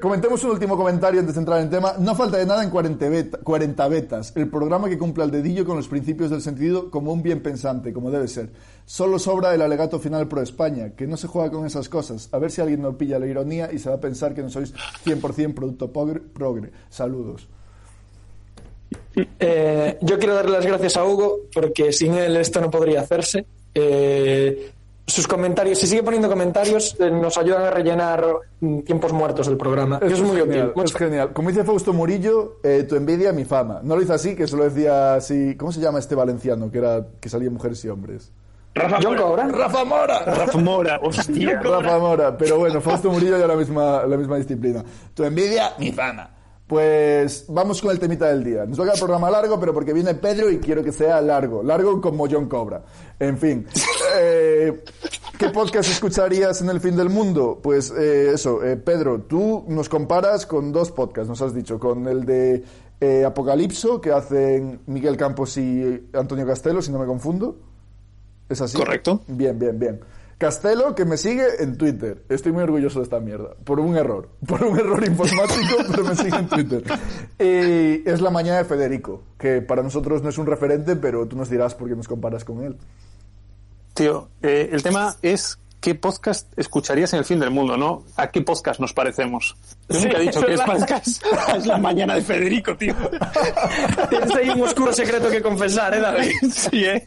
comentemos un último comentario antes de entrar en tema. No falta de nada en 40, beta- 40 betas. El programa que cumple al dedillo con los principios del sentido como un bien pensante, como debe ser. Solo sobra el alegato final pro España, que no se juega con esas cosas. A ver si alguien no pilla la ironía y se va a pensar que no sois 100% producto progre. progre. Saludos. Eh, yo quiero darle las gracias a Hugo porque sin él esto no podría hacerse. Eh, sus comentarios, si sigue poniendo comentarios, eh, nos ayudan a rellenar mm, tiempos muertos del programa. Eso es muy genial, útil. es genial. Como dice Fausto Murillo, eh, tu envidia, mi fama. No lo hizo así, que se lo decía así. ¿Cómo se llama este valenciano que era que salía mujeres y hombres? John Cobra. Rafa Mora. Rafa Mora, hostia. Rafa Mora. Pero bueno, Fausto Murillo ya la misma, la misma disciplina. Tu envidia, mi fama. Pues vamos con el temita del día. Nos va a quedar el programa largo, pero porque viene Pedro y quiero que sea largo. Largo como John Cobra. En fin. Eh, ¿Qué podcast escucharías en el fin del mundo? Pues eh, eso, eh, Pedro, tú nos comparas con dos podcasts, nos has dicho. Con el de eh, Apocalipso, que hacen Miguel Campos y Antonio Castelo, si no me confundo. ¿Es así? Correcto. Bien, bien, bien. Castelo, que me sigue en Twitter. Estoy muy orgulloso de esta mierda. Por un error. Por un error informático, pero me sigue en Twitter. Y es la mañana de Federico, que para nosotros no es un referente, pero tú nos dirás por qué nos comparas con él. Tío, eh, el tema es qué podcast escucharías en el fin del mundo, ¿no? ¿A qué podcast nos parecemos? Yo nunca he dicho es que es podcast. Es la mañana de Federico, tío. Tienes ahí un oscuro secreto que confesar, ¿eh, David? Sí, ¿eh?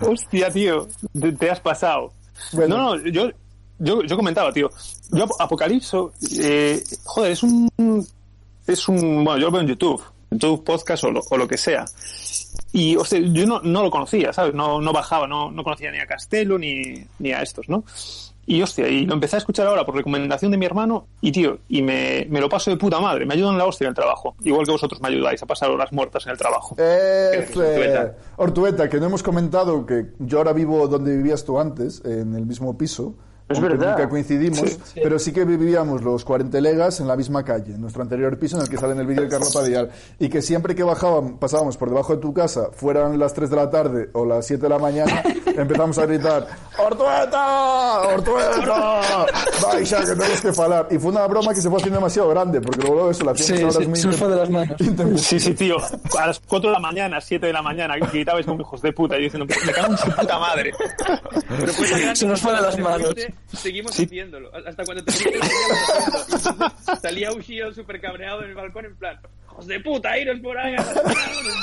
Hostia, tío, te, te has pasado. No, no, yo, yo, yo comentaba, tío. Yo, Apocalipso, eh, joder, es un. Es un. Bueno, yo lo veo en YouTube, en YouTube podcast o lo, o lo que sea. Y, hostia, yo no, no lo conocía, ¿sabes? No, no bajaba, no, no conocía ni a Castelo ni, ni a estos, ¿no? Y hostia, y lo empecé a escuchar ahora por recomendación de mi hermano y tío, y me, me lo paso de puta madre, me ayudan la hostia en el trabajo, igual que vosotros me ayudáis a pasar horas muertas en el trabajo. F. Ortueta. Ortueta, que no hemos comentado que yo ahora vivo donde vivías tú antes, en el mismo piso. Es aunque verdad. Nunca coincidimos, pero sí que vivíamos los 40 legas en la misma calle, en nuestro anterior piso en el que sale en el vídeo de Carlos Padillal. Y que siempre que bajábamos, pasábamos por debajo de tu casa, fueran las 3 de la tarde o las 7 de la mañana, empezamos a gritar ¡Ortueta! ¡Ortueta! ¡Vais que tenemos que falar! Y fue una broma que se fue haciendo demasiado grande, porque luego eso la hacíamos Sí, a horas sí, muy se nos fue de las manos. Sí, sí, tío. A las 4 de la mañana, 7 de la mañana, gritabais como hijos de puta y diciendo, me cago en su puta madre. Pero grande Se nos fue de las manos. Seguimos Sí. haciéndolo. Hasta cuando te Salía Ushio súper cabreado en el balcón en plan, hijos de puta, iros por ahí. a las manos,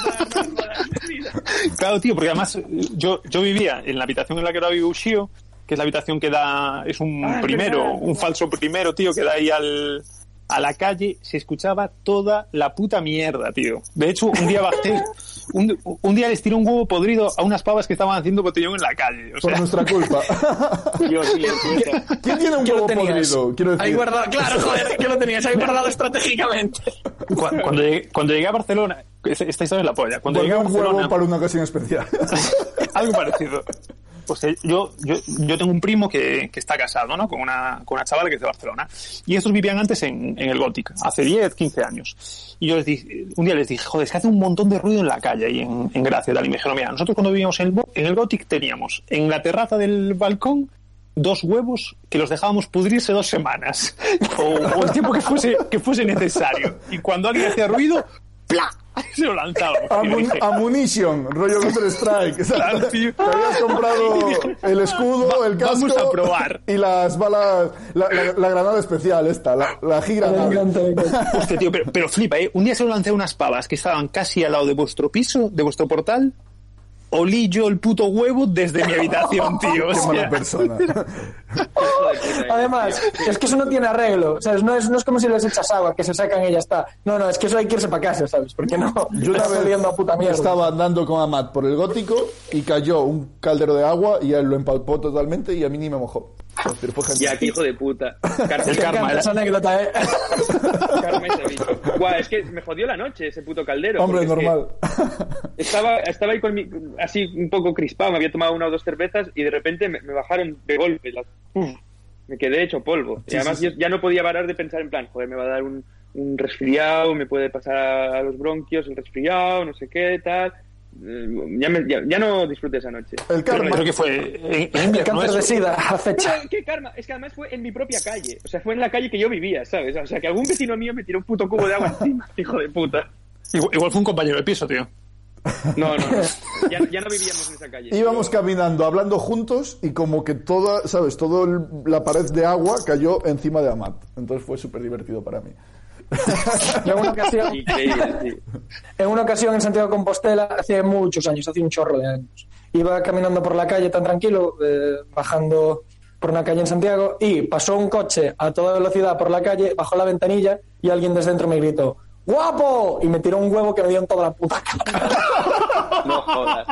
no jodas, vida". Claro, tío, porque además eh, yo, yo vivía en la habitación en la que ahora vive Ushio, que es la habitación que da, es un Ah, primero, verdad. un falso primero, tío, que da ahí al, a la calle, se escuchaba toda la puta mierda, tío. De hecho, un día bajé, un, un día les tiré un huevo podrido a unas pavas que estaban haciendo botellón en la calle. O Por sea, nuestra culpa. Tío, tío, tío. ¿Quién tiene un ¿Qué huevo lo tenías? podrido? Quiero decir. Ahí guardado, claro, joder, que lo tenías ahí guardado estratégicamente. cu- cuando, llegué, cuando llegué a Barcelona, esta historia es la polla, cuando llegué a Guardé un Barcelona, huevo para una ocasión especial. algo parecido. Pues eh, yo, yo, yo tengo un primo que, que está casado, ¿no? Con una, con una chavala que es de Barcelona. Y estos vivían antes en, en el Gothic, hace 10, 15 años. Y yo les dije, un día les dije, joder, es que hace un montón de ruido en la calle ahí en, en Gracia, tal. Y me dijeron, mira, nosotros cuando vivíamos en el, en el Gothic teníamos en la terraza del balcón dos huevos que los dejábamos pudrirse dos semanas. O, o el tiempo que fuese, que fuese necesario. Y cuando alguien hacía ruido, ¡pla! Se lo yo Amun- dije, ammunition, rollo Counter Strike. Claro. Te habías comprado el escudo, Va- el casco. vamos a probar. Y las balas, la, la- la granada especial, esta, la, la gigranada. encanta, me encanta. Hostia, tío, pero, pero flipa, ¿eh? Un día se lo lancé a unas pavas que estaban casi al lado de vuestro piso, de vuestro portal. Olí yo el puto huevo desde mi habitación, tío. O Qué sea, mala persona. Además, es que eso no tiene arreglo, ¿sabes? No es, no es como si les echas agua, que se secan y ya está. No, no, es que eso hay que irse para casa, ¿sabes? Porque no, Yo una vez a puta mierda. estaba andando con Amat por el gótico y cayó un caldero de agua y él lo empalpó totalmente y a mí ni me mojó. Pero fue. Ya, qué hijo de puta. El Karma, ¿eh? esa anécdota, ¿eh? karma ese bicho. Guau, es que me jodió la noche ese puto caldero. Hombre, porque es que normal. Estaba, estaba ahí con mi, así un poco crispado, me había tomado una o dos cervezas y de repente me, me bajaron de golpe. me quedé hecho polvo. Sí, y además sí, sí. yo ya no podía parar de pensar en plan, joder, me va a dar un, un resfriado, me puede pasar a, a los bronquios el resfriado, no sé qué, tal. eh, ya, me- ya- ya no disfruté esa noche. El karma. creo que fue en, en El cáncer de. No, ¿Qué karma? Es que además fue en mi propia calle. O sea, fue en la calle que yo vivía, ¿sabes? O sea, que algún vecino mío me tiró un puto cubo de agua encima. Hijo de puta. Igual, igual fue un compañero de piso, tío. No, no, no. Ya, ya no vivíamos en esa calle. Íbamos Yo- caminando, hablando juntos y como que toda, ¿sabes? Toda la pared de agua cayó encima de Amat. Entonces fue súper divertido para mí. En una ocasión, en una ocasión en Santiago de Compostela, hace muchos años, hace un chorro de años, iba caminando por la calle tan tranquilo, eh, bajando por una calle en Santiago, y pasó un coche a toda velocidad por la calle, bajó la ventanilla y alguien desde dentro me gritó ¡Guapo! Y me tiró un huevo que me dio en toda la puta cara. No jodas.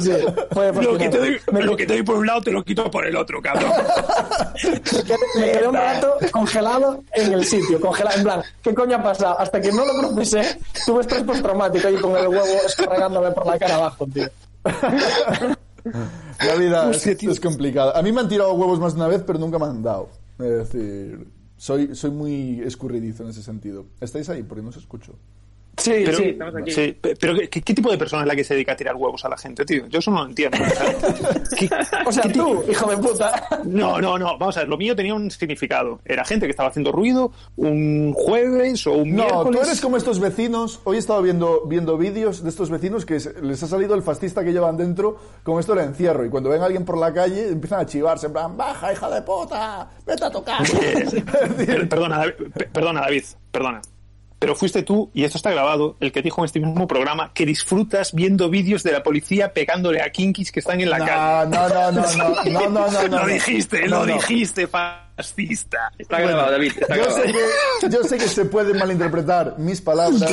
Sí, fue Lo que, te doy, fascinante. me, lo que te doy por un lado te lo quito por el otro, cabrón. me quedé un rato congelado en el sitio, congelado, en plan, ¿qué coño ha pasado? Hasta que no lo procesé, tuve estrés postraumático y con el huevo escarregándome por la cara abajo, tío. La vida es, Hostia, es complicada. A mí me han tirado huevos más de una vez, pero nunca me han dado. Es decir, soy, soy muy escurridizo en ese sentido. ¿Estáis ahí? Porque no os escucho. Sí, Pero, sí. estamos aquí. sí, pe- pero ¿qué, qué tipo de persona es la que se dedica a tirar huevos a la gente, tío? Yo eso no lo entiendo. O sea, ¿qué- O sea, qué ti- tú, hijo de puta. No, no, no. Vamos a ver, lo mío tenía un significado. Era gente que estaba haciendo ruido un jueves o un No, miércoles. tú eres como estos vecinos. Hoy he estado viendo, viendo vídeos de estos vecinos que les ha salido el fascista que llevan dentro con esto del encierro. Y cuando ven a alguien por la calle empiezan a chivarse. En plan, baja, hija de puta, vete a tocar. Per- Perdona, David, pe- perdona, David, perdona pero fuiste tú, y esto está grabado, el que dijo en este mismo programa que disfrutas viendo vídeos de la policía pegándole a kinkis que están en la no, calle. No, no, no, no, no, no, no, no. Lo dijiste, lo dijiste, pa fascista. Está grabado, David. Está Yo grabado. sé, que, yo sé que se pueden malinterpretar mis palabras.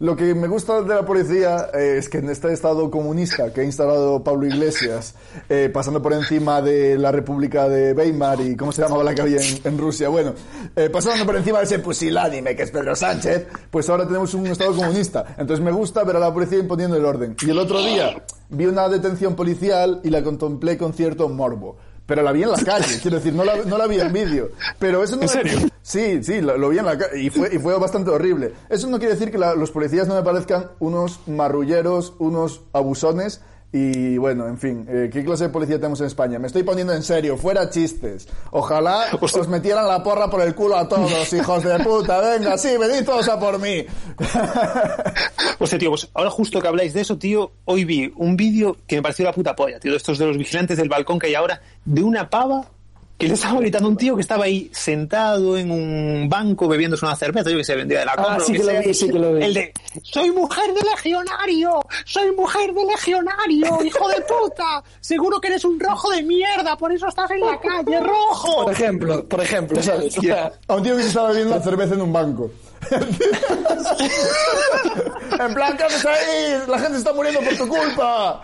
Lo que me gusta de la policía eh, es que en este estado comunista que ha instalado Pablo Iglesias, eh, pasando por encima de la República de Weimar y cómo se llamaba la que había en, en Rusia, bueno, eh, pasando por encima de ese pusilánime que es Pedro Sánchez, pues ahora tenemos un estado comunista. Entonces me gusta ver a la policía imponiendo el orden. Y el otro día vi una detención policial y la contemplé con cierto morbo. Pero la vi en la calle, quiero decir, no la, no la vi en vídeo. Pero eso no ¿En serio? Sí, sí, lo, lo vi en la calle y fue, y fue bastante horrible. Eso no quiere decir que la- los policías no me parezcan unos marrulleros, unos abusones y bueno, en fin, eh, ¿qué clase de policía tenemos en España? Me estoy poniendo en serio, fuera chistes. Ojalá Hostia. os metieran la porra por el culo a todos, hijos de puta. Venga, sí, venid todos a por mí. O sea, tío, pues ahora justo que habláis de eso, tío, hoy vi un vídeo que me pareció la puta polla, tío, de estos de los vigilantes del balcón que hay ahora, de una pava que le estaba gritando a un tío que estaba ahí sentado en un banco bebiéndose una cerveza, yo que se vendía de la compra. Ah, lo sí que lo sea. vi, sí que lo vi. El de, soy mujer de legionario, soy mujer de legionario, hijo de puta, seguro que eres un rojo de mierda, por eso estás en la calle, rojo. Por ejemplo, por ejemplo, ¿sabes? O sea, A un tío que se estaba bebiendo la cerveza en un banco. en plan, ¿qué haces ahí? La gente está muriendo por tu culpa.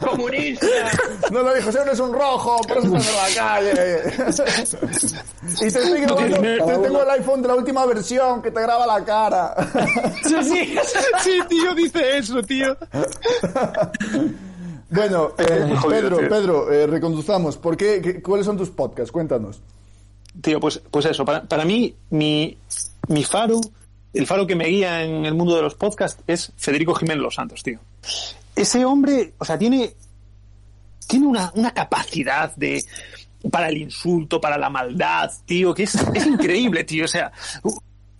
¡Comunista! No lo dijo, eres un rojo, por eso estás en la calle. y te estoy grabando, te tengo el iPhone de la última versión que te graba la cara. sí, sí. Sí, tío, dice eso, tío. bueno, eh, Pedro. Pedro, eh, reconduzcamos. ¿Por qué, qué- ¿Cuáles son tus podcasts? Cuéntanos. Tío, pues, pues eso, para, para mí, mi, mi faro, el faro que me guía en el mundo de los podcasts es Federico Jiménez Los Santos, tío. Ese hombre, o sea, tiene, tiene una, una capacidad de, para el insulto, para la maldad, tío, que es, es increíble, tío. O sea,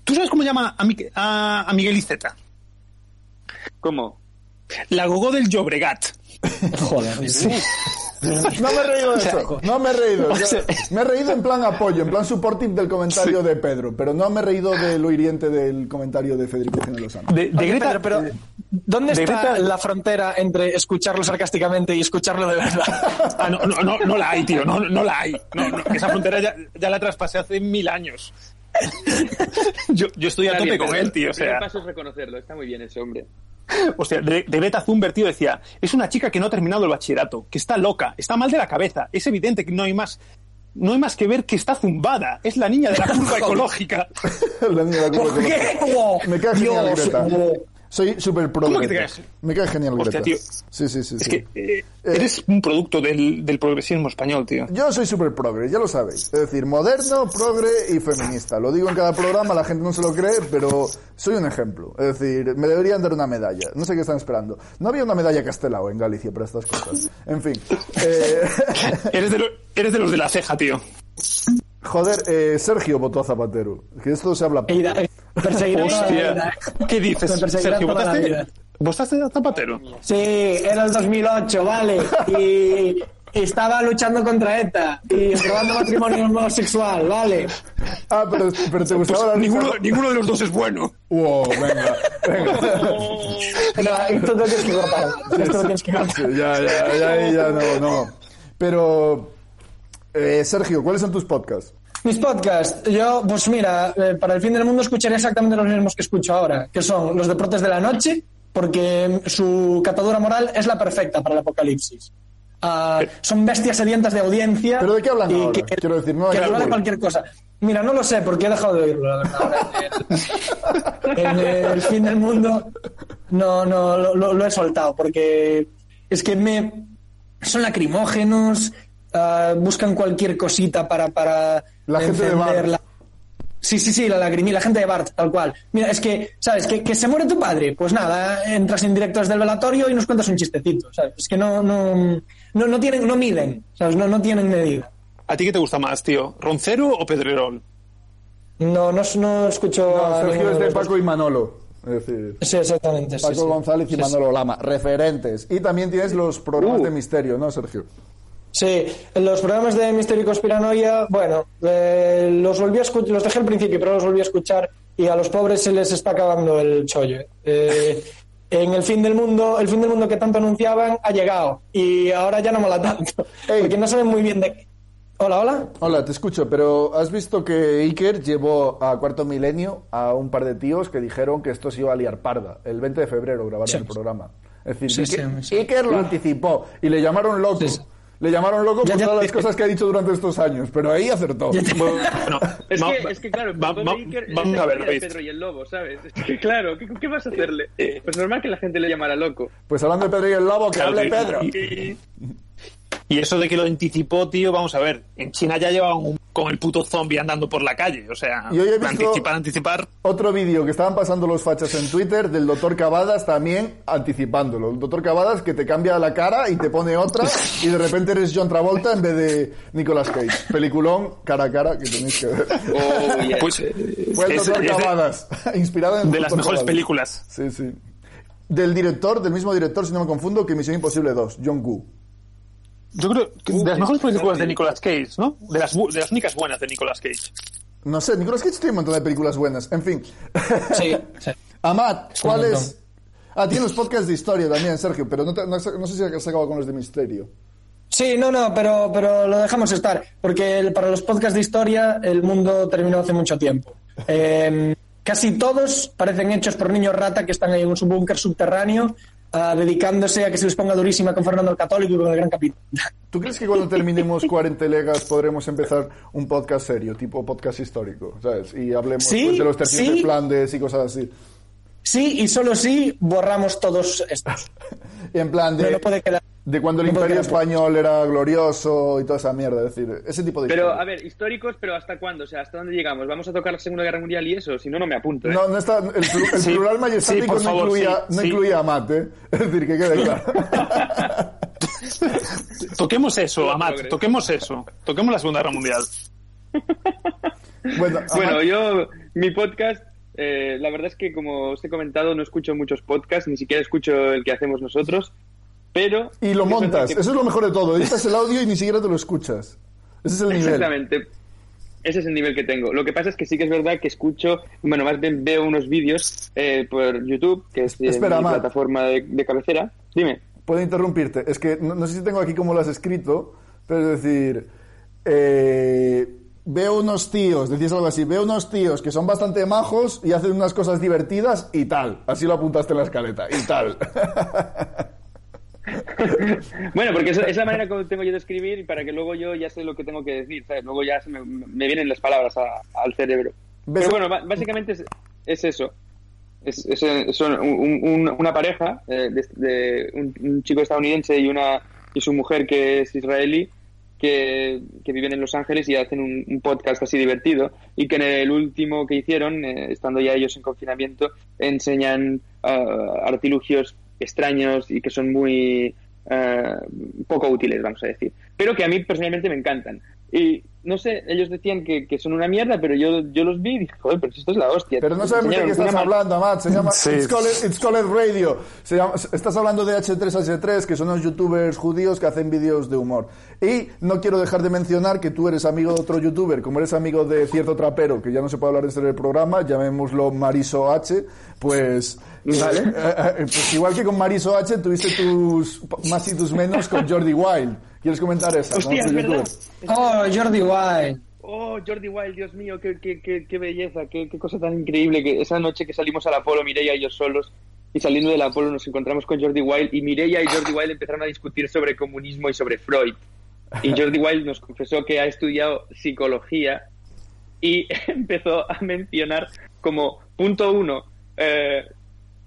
¿tú sabes cómo llama a, Mi- a, a Miguel Iceta? ¿Cómo? La gogó del Llobregat. Joder, sí. No me he reído de eso. No me he reído. o Yo- sea- me he reído en plan apoyo, en plan supportive del comentario de Pedro, pero no me he reído de lo hiriente del comentario de Federico Lozano. De, de Pedro, pero ¿dónde de está la frontera entre escucharlo sarcásticamente y escucharlo de verdad? Ah, no, no, no, no la hay, tío, no, no la hay. No, no, esa frontera ya, ya la traspasé hace mil años. Yo, yo estoy a tope bien, con él, tío. O El sea, paso es reconocerlo. Está muy bien ese hombre. o sea de, de Greta Thunberg, tío, decía, es una chica que no ha terminado el bachillerato, que está loca, está mal de la cabeza. Es evidente que no hay más, no hay más que ver que está zumbada. Es la niña de la curva ecológica. La niña de la curva ¿Por qué? ecológica. Me cae genial Dios, Greta. Soy súper pro ¿Cómo que te caes? Me cae genial Hostia, Greta. tío. Sí, sí, sí. Es sí. que eh, eres un producto del, del progresismo español, tío. Yo soy súper progre, ya lo sabéis. Es decir, moderno, progre y feminista. Lo digo en cada programa, la gente no se lo cree, pero soy un ejemplo. Es decir, me deberían dar una medalla. No sé qué están esperando. No había una medalla Castelao en Galicia para estas cosas. En fin. Eh, Eres de, lo- eres de los de la ceja, tío. joder, eh, Sergio votó a Zapatero. Que esto se habla... Eh, perseguirá toda la vida, Hostia. ¿Qué dices, Sergio? toda la ¿Votaste, vida. ¿Votaste a Zapatero? Sí, era el 2008, vale. Y estaba luchando contra ETA y aprobando matrimonio homosexual, vale. Ah, pero, pero te gustaba la Pues Ninguno, ninguno de los dos es bueno. Wow, venga, venga. No, esto lo tienes que cortar. Esto lo tienes que cortar. Ya, ya, ya, ya, no, no. Pero, eh, Sergio, ¿cuáles son tus podcasts? Mis podcasts, yo, pues mira, eh, para el fin del mundo escucharé exactamente los mismos que escucho ahora, que son los deportes de la noche, porque su catadura moral es la perfecta para el apocalipsis. Ah, son bestias sedientas de audiencia. ¿Pero de qué hablan ahora? que- Quiero decir, no que hablan de cualquier cosa. Mira, no lo sé, porque he dejado de oírlo, la verdad. En el, fin del mundo no, no lo- lo he soltado, porque es que me son lacrimógenos, ah, buscan cualquier cosita para, para La gente de Bart. Sí, sí, sí, la lagrimilla, la gente de Bart, tal cual. Mira, es que, ¿sabes? Que, que se muere tu padre. Pues nada, entras en directo desde el velatorio y nos cuentas un chistecito, ¿sabes? Es que no, no, no, no tienen, no miden, ¿sabes? No, no tienen medida. ¿A ti qué te gusta más, tío? ¿Roncero o Pedrerol? No, no, no escucho No, a Sergio es de. Paco y Manolo. Es decir, Sí, exactamente. sí, Paco sí. González y Sí, Manolo Lama, referentes. Y también tienes los programas Uh. de misterio, ¿no, Sergio? Sí, los programas de Misterio y Conspiranoia, bueno, eh, los volví a escuchar, los dejé al principio, pero los volví a escuchar y a los pobres se les está acabando el chollo. Eh, en el fin del mundo, el fin del mundo que tanto anunciaban ha llegado y ahora ya no mola tanto, Ey. porque no saben muy bien de... Hola, hola. Hola, te escucho, pero ¿has visto que Iker llevó a Cuarto Milenio a un par de tíos que dijeron que esto se iba a liar parda? El 20 de febrero grabaron Sí. el programa. Es decir, Sí, Iker, sí, sí. Iker lo anticipó y le llamaron loco. Le llamaron loco Ya, por ya todas las cosas que ha dicho durante estos años, pero ahí acertó. Bueno, Es, que, es que, claro, vamos a ver. Pedro y el lobo, ¿sabes? Es que, claro, ¿qué, qué vas a hacerle? Pues normal que la gente le llamara loco. Pues hablando de Pedro y el Lobo, que Claro, hable Pedro. Y, y eso de que lo anticipó, tío, vamos a ver. En China ya llevaban un, con el puto zombie andando por la calle. O sea, Y hoy he visto- anticipar, anticipar. Otro vídeo que estaban pasando los fachas en Twitter del doctor Cavadas también anticipándolo. El doctor Cavadas que te cambia la cara y te pone otra y de repente eres John Travolta en vez de Nicolas Cage. Peliculón cara a cara que tenéis que ver. Oh. Pues Fue el es- doctor es de- Cavadas, inspirado en el de las mejores Cavadas. películas. Sí, sí. Del director, del mismo director, si no me confundo, que Misión Imposible 2, John Woo. Yo creo que de las mejores películas de Nicolas Cage, ¿no? De las, bu- de las únicas buenas de Nicolas Cage. No sé, Nicolas Cage tiene un montón de películas buenas. En fin. Sí, sí. Amat, ¿cuál es? Ah, tiene los podcasts de historia también, Sergio, pero no, te- no, no sé si has acabado con los de misterio. Sí, no, no, pero, pero lo dejamos estar, porque el- para los podcasts de historia el mundo terminó hace mucho tiempo. Eh, casi todos parecen hechos por niños rata que están ahí en un búnker subterráneo ah, dedicándose a que se les ponga durísima con Fernando el Católico y con el Gran Capitán. ¿Tú crees que cuando terminemos 40 legas podremos empezar un podcast serio, tipo podcast histórico, ¿sabes? Y hablemos Sí, pues, de los tercios sí. de Flandes y cosas así. Sí, y solo sí borramos todos estos. En plan de, No, no puede quedar. de cuando el no Imperio quedar. Español era glorioso y toda esa mierda, es decir, ese tipo de Pero, historia. a ver, históricos, pero ¿hasta cuándo? O sea, ¿hasta dónde llegamos? ¿Vamos a tocar la Segunda Guerra Mundial y eso? Si no, no me apunto, ¿eh? No, no está, el, el Sí, plural majestático no, favor, incluía, sí, no sí. incluía a Mate, es decir, que quede claro. Toquemos eso, Amat, toquemos eso. Toquemos la Segunda Guerra Mundial. bueno, Bueno, Amat, yo, mi podcast, eh, la verdad es que como os he comentado, no escucho muchos podcasts, ni siquiera escucho el que hacemos nosotros, pero... y lo es montas, que- eso es lo mejor de todo, editas el audio y ni siquiera te lo escuchas. Ese es el nivel. Exactamente. Ese es el nivel que tengo. Lo que pasa es que sí que es verdad que escucho, bueno, más bien veo unos vídeos eh, por YouTube, que es eh, Espera, mi Matt. plataforma de, de cabecera. Dime. Puedo interrumpirte. Es que no, no sé si tengo aquí cómo lo has escrito, pero es decir, eh, veo unos tíos, decías algo así, veo unos tíos que son bastante majos y hacen unas cosas divertidas y tal. Así lo apuntaste en la escaleta, y tal. Bueno, porque es la manera como tengo yo de escribir y para que luego yo ya sé lo que tengo que decir, ¿sabes? Luego ya se me, me vienen las palabras a- al cerebro. ¿Ves? Pero bueno, básicamente es, es eso. Es, es- son un- un- una pareja, eh, de, de un, un chico estadounidense y una y su mujer que es israelí, que, viven en Los Ángeles y hacen un, podcast así divertido. Y que en el último que hicieron, eh, estando ya ellos en confinamiento, enseñan ah, artilugios extraños y que son muy ah, poco útiles, vamos a decir. Pero que a mí personalmente me encantan. Y no sé, ellos decían que, que son una mierda, pero yo, yo los vi y dije, joder, pero esto es la hostia. Pero no sabemos de qué estás hablando, Amat. Se llama Sí. It's, Called, It's Called Radio. Se llama- estás hablando de H3H3, que son unos youtubers judíos que hacen vídeos de humor. Y no quiero dejar de mencionar que tú eres amigo de otro youtuber, como eres amigo de cierto trapero, que ya no se puede hablar de este en el programa, llamémoslo Mariso H, pues... Vale. eh, eh, pues igual que con Mariso H, tuviste tus más y tus menos con Jordi Wild. ¿Quieres comentar eso? Hostia, es verdad. Oh, Jordi Wild. Oh, Jordi Wild, Dios mío, qué, qué, qué, qué belleza, qué, qué cosa tan increíble. que Esa noche que salimos al Apolo, Mireia y yo solos, y saliendo del Apolo nos encontramos con Jordi Wild, y Mireia y Jordi Wild empezaron a discutir sobre comunismo y sobre Freud. Y Jordi Wild nos confesó que ha estudiado psicología y empezó a mencionar como punto uno, eh,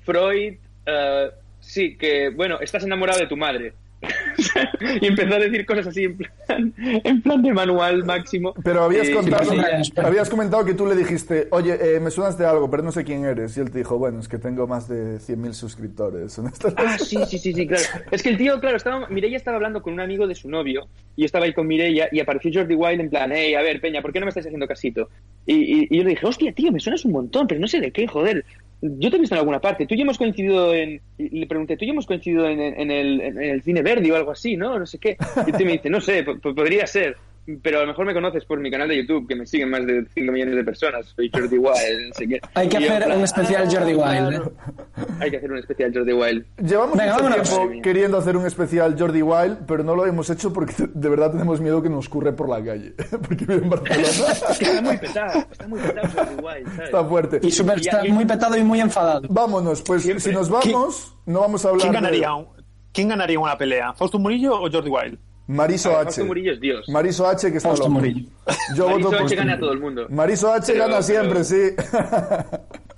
Freud, eh, sí, que, bueno, estás enamorado de tu madre. y empezó a decir cosas así en plan, en plan de manual máximo. Pero habías Y- contado, habías comentado que tú le dijiste, oye, eh, me suenas de algo, pero no sé quién eres. Y él te dijo, bueno, es que tengo más de 100.000 suscriptores. Ah, sí, sí, sí, sí, claro. Es que el tío, claro, estaba, Mireia estaba hablando con un amigo de su novio y yo estaba ahí con Mireia y apareció Jordi Wild en plan, hey, a ver, Peña, ¿por qué no me estáis haciendo casito? Y, y- y yo le dije, hostia, tío, me suenas un montón, pero no sé de qué, joder. Yo te he visto en alguna parte. Tú y hemos coincidido en. le pregunté, tú y hemos coincidido en, el, en el cine verde o algo así, ¿no? No sé qué. Y tú me dice, no sé, po- po- podría ser. Pero a lo mejor me conoces por mi canal de YouTube, que me siguen más de 5 millones de personas. Soy Jordi Wild, no sé qué. Hay que Y hacer plan, un especial Jordi Wild, claro. Hay que hacer un especial Jordi Wild. Llevamos Venga, mucho tiempo queriendo hacer un especial Jordi Wild, pero no lo hemos hecho porque de verdad tenemos miedo que nos curre por la calle. Porque vive en Barcelona. Es que está muy petado, está muy petado Jordi Wild, ¿sabes? Está fuerte. Y súper está muy petado y muy enfadado. Vámonos, pues Siempre. si nos vamos, no vamos a hablar ¿Quién de ganaría, un- ¿Quién ganaría una pelea? ¿Fausto Murillo o Jordi Wild? Mariso Ah, H. Fausto Murillo es Dios. Mariso H que está Fausto loco. Murillo. Yo Mariso voto H gana a todo el mundo. Mariso H Pero- gana siempre, pero- sí.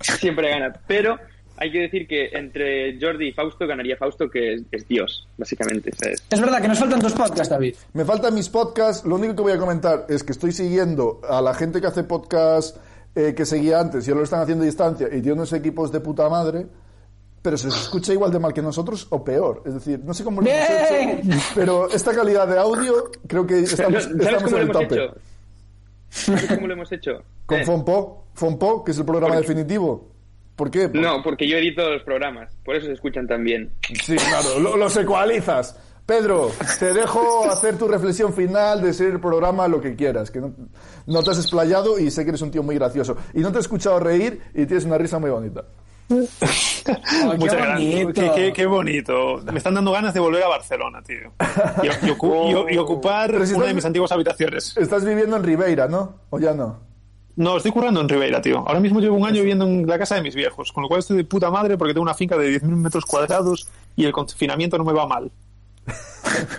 Siempre gana. Pero hay que decir que entre Jordi y Fausto ganaría Fausto, que es, es Dios, básicamente, ¿sabes? Es verdad que nos faltan dos podcasts, David. Me faltan mis podcasts. Lo único que voy a comentar es que estoy siguiendo a la gente que hace podcasts eh, que seguía antes y ahora lo están haciendo a distancia y tiene unos equipos de puta madre. Pero se escucha igual de mal que nosotros o peor. Es decir, no sé cómo lo hemos hecho, pero esta calidad de audio creo que estamos, ¿Sabes estamos cómo en lo el hemos tope. hecho? ¿Sabes cómo lo hemos hecho? Con Eh, Fonpo, Fonpo, que es el programa definitivo. ¿Por qué? Por- No, porque yo edito los programas, por eso se escuchan tan bien. Sí, claro, lo- los ecualizas. Pedro, te dejo hacer tu reflexión final de ser el programa lo que quieras, que no, no te has explayado y sé que eres un tío muy gracioso. Y no te he escuchado reír y tienes una risa muy bonita. Oh, qué Muchas gracias. bonito. Qué, qué- qué bonito. Me están dando ganas de volver a Barcelona, tío. Y, y ocu- y- y ocupar si una estás- de mis antiguas habitaciones. Estás viviendo en Ribeira, ¿no? ¿O ya no? No, estoy currando en Ribeira, tío. Ahora mismo llevo un año viviendo en la casa de mis viejos, con lo cual estoy de puta madre porque tengo una finca de 10.000 metros cuadrados y el confinamiento no me va mal.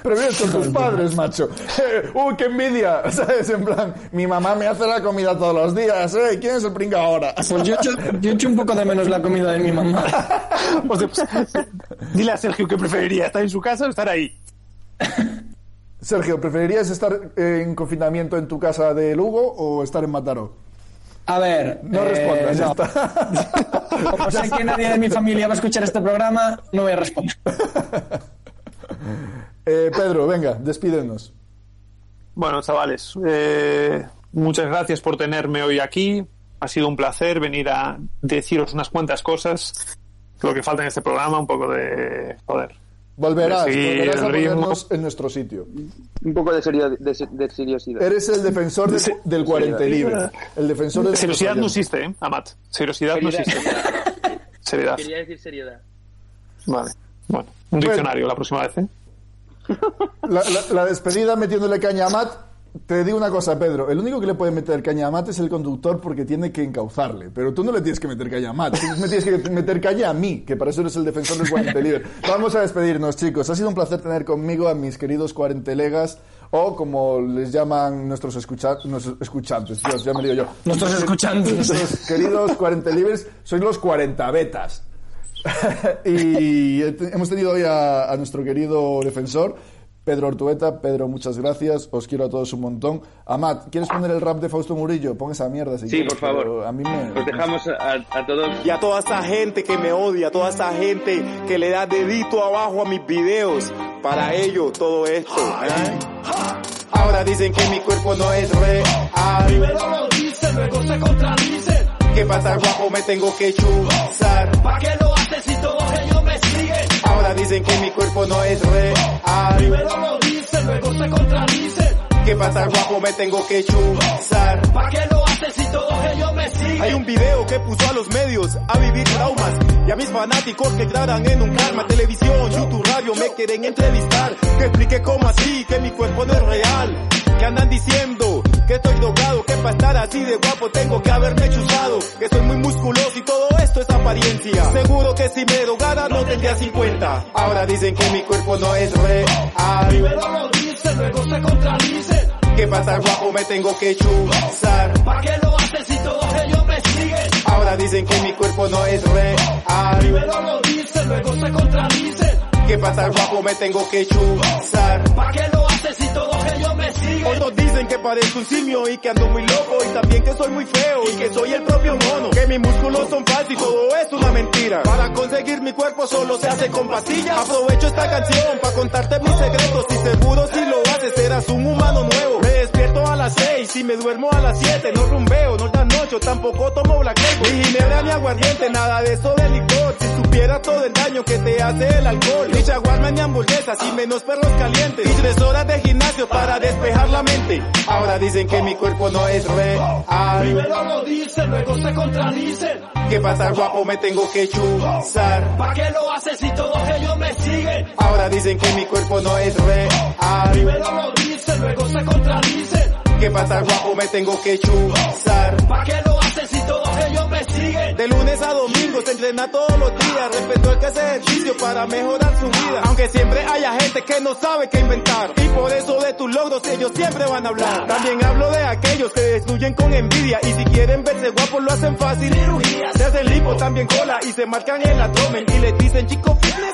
Pero vives con tus padres, macho. ¡Uh, qué envidia! ¿Sabes? En plan, mi mamá me hace la comida todos los días, ¿eh? ¿Quién es el pringa ahora? Pues yo echo, yo echo un poco de menos la comida de mi mamá. O sea, pues, dile a Sergio que preferiría estar en su casa o estar ahí. Sergio, ¿preferirías estar en confinamiento en tu casa de Lugo o estar en Mataró? A ver. No eh, respondas, ya no. está. Como sé que nadie de mi familia va a escuchar este programa, no voy a responder. Eh, Pedro, venga, despídenos. Bueno, chavales, eh, muchas gracias por tenerme hoy aquí. Ha sido un placer venir a deciros unas cuantas cosas. Lo que falta en este programa, un poco de. Joder. Volverás, volverás a ponernos en nuestro sitio. Un poco de, serio, de, de seriosidad. Eres el defensor de- del cuarente libre. El defensor de Seriosidad no existe, ¿eh, Amat? Seriosidad no existe. Seriedad. Quería decir seriedad. Vale. Bueno, un diccionario la próxima vez, ¿eh? La, la- la despedida metiéndole caña a Matt. Te digo una cosa, Pedro. El único que le puede meter caña a Matt es el conductor porque tiene que encauzarle. Pero tú no le tienes que meter caña a Matt. Tú me tienes que meter caña a mí, que para eso eres el defensor del cuarente libre. Vamos a despedirnos, chicos. Ha sido un placer tener conmigo a mis queridos cuarentelegas. o como les llaman nuestros, escucha nuestros escuchantes, Dios, ya me digo yo. Nuestros escuchantes. Nuestros queridos 40 libres, sois los 40 betas. y hemos tenido hoy a, a nuestro querido defensor, Pedro Ortueta. Pedro, muchas gracias. Os quiero a todos un montón. Amat, ¿quieres poner el rap de Fausto Murillo? Pon esa mierda si Sí, quieres, por favor. A mí me... Os dejamos a, a todos. Y a toda esa gente que me odia, a toda esa gente que le da dedito abajo a mis videos. Para ello, todo esto. ¿eh? Ahora dicen que mi cuerpo no es real. Primero lo dicen, luego se contradicen. ¿Qué pasa, guapo? Me tengo que chuzar. ¿Pa' qué lo haces si todos ellos me siguen? Ahora dicen que mi cuerpo no es real. Primero lo dicen, luego se contradicen. ¿Qué pasa, guapo? Me tengo que chuzar. ¿Pa' qué lo haces si todos ellos me siguen? Hay un video que puso a los medios a vivir traumas y a mis fanáticos que graban en un karma, televisión, YouTube, radio, me quieren entrevistar. Que explique cómo así, que mi cuerpo no es real. Que andan diciendo que estoy drogado, que para estar así de guapo tengo que haberme chuzado. Que soy muy musculoso y todo esto es apariencia. Seguro que si me drogara no tendría 50. Ahora dicen que mi cuerpo no es real. Primero lo dicen, luego se contradicen. ¿Qué pasa, guapo? Me tengo que chuzar. ¿Pa' qué lo haces si todos ellos me siguen? Ahora dicen que mi cuerpo no es real. Primero lo dicen, luego se contradicen. ¿Qué pasa, guapo? Me tengo que chuzar. ¿Pa' qué lo haces si todos ellos me? Otros dicen que parezco un simio y que ando muy loco y también que soy muy feo y que soy el propio mono. Que mis músculos son falsos y todo es una mentira. Para conseguir mi cuerpo solo se hace con pastillas. Aprovecho esta canción para contarte mis secretos y seguro si lo haces serás un humano nuevo. Me despierto a las 6 y me duermo a las 7. No rumbeo, no dan noche, tampoco tomo black label. Ni ginebra ni aguardiente, nada de eso de licor. Si supiera todo el daño que te hace el alcohol. Ni chaguarma ni hamburguesas y menos perros calientes. Y tres horas de dicen que mi cuerpo no es real. Primero lo dicen, luego se contradicen. ¿Qué pasa, guapo? Me tengo que chuzar. ¿Pa' qué lo haces si todos ellos me siguen? Ahora dicen que mi cuerpo no es real. Primero lo dicen, luego se contradicen. ¿Qué pasa, guapo? Me tengo que chuzar. ¿Pa' qué lo haces todos ellos me siguen? De lunes a domingo se entrena todos los días. Respeto el que hace ejercicio para mejorar su vida. Aunque siempre haya gente que no sabe qué inventar. Y por eso de tus logros ellos siempre van a hablar. También hablo de aquellos que destruyen con envidia. Y si quieren verse guapos lo hacen fácil. Se hacen lipo, también cola y se marcan el abdomen. Y les dicen chico fitness.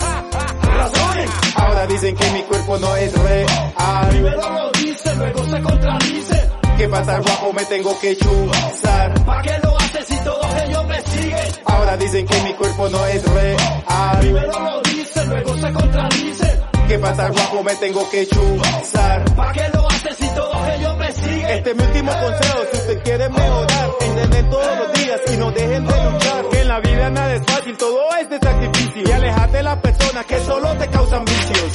Razones. Ahora dicen que mi cuerpo no es real. Primero lo dicen, luego se contradicen. ¿Qué pasa, guapo? Me tengo que chuzar. ¿Pa' qué lo haces si todos ellos me siguen? Ahora dicen que mi cuerpo no es real. Primero lo dicen, luego se contradicen. ¿Qué pasa, guapo? Me tengo que chuzar. ¿Pa' qué lo haces si todos ellos me siguen? Este es mi último consejo, si usted quiere mejorar, entrenen todos los días y no dejen de luchar. Que en la vida nada es fácil, todo es de sacrificio. Y alejate de las personas que solo te causan vicios.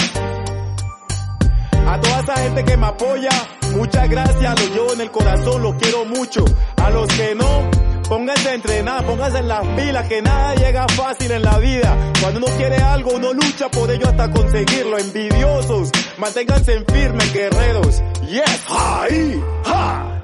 A toda esa gente que me apoya, muchas gracias, lo llevo en el corazón, los quiero mucho. A los que no, pónganse a entrenar, pónganse en las pilas, que nada llega fácil en la vida. Cuando uno quiere algo, uno lucha por ello hasta conseguirlo. Envidiosos, manténganse en guerreros. Yes, ahí, ja.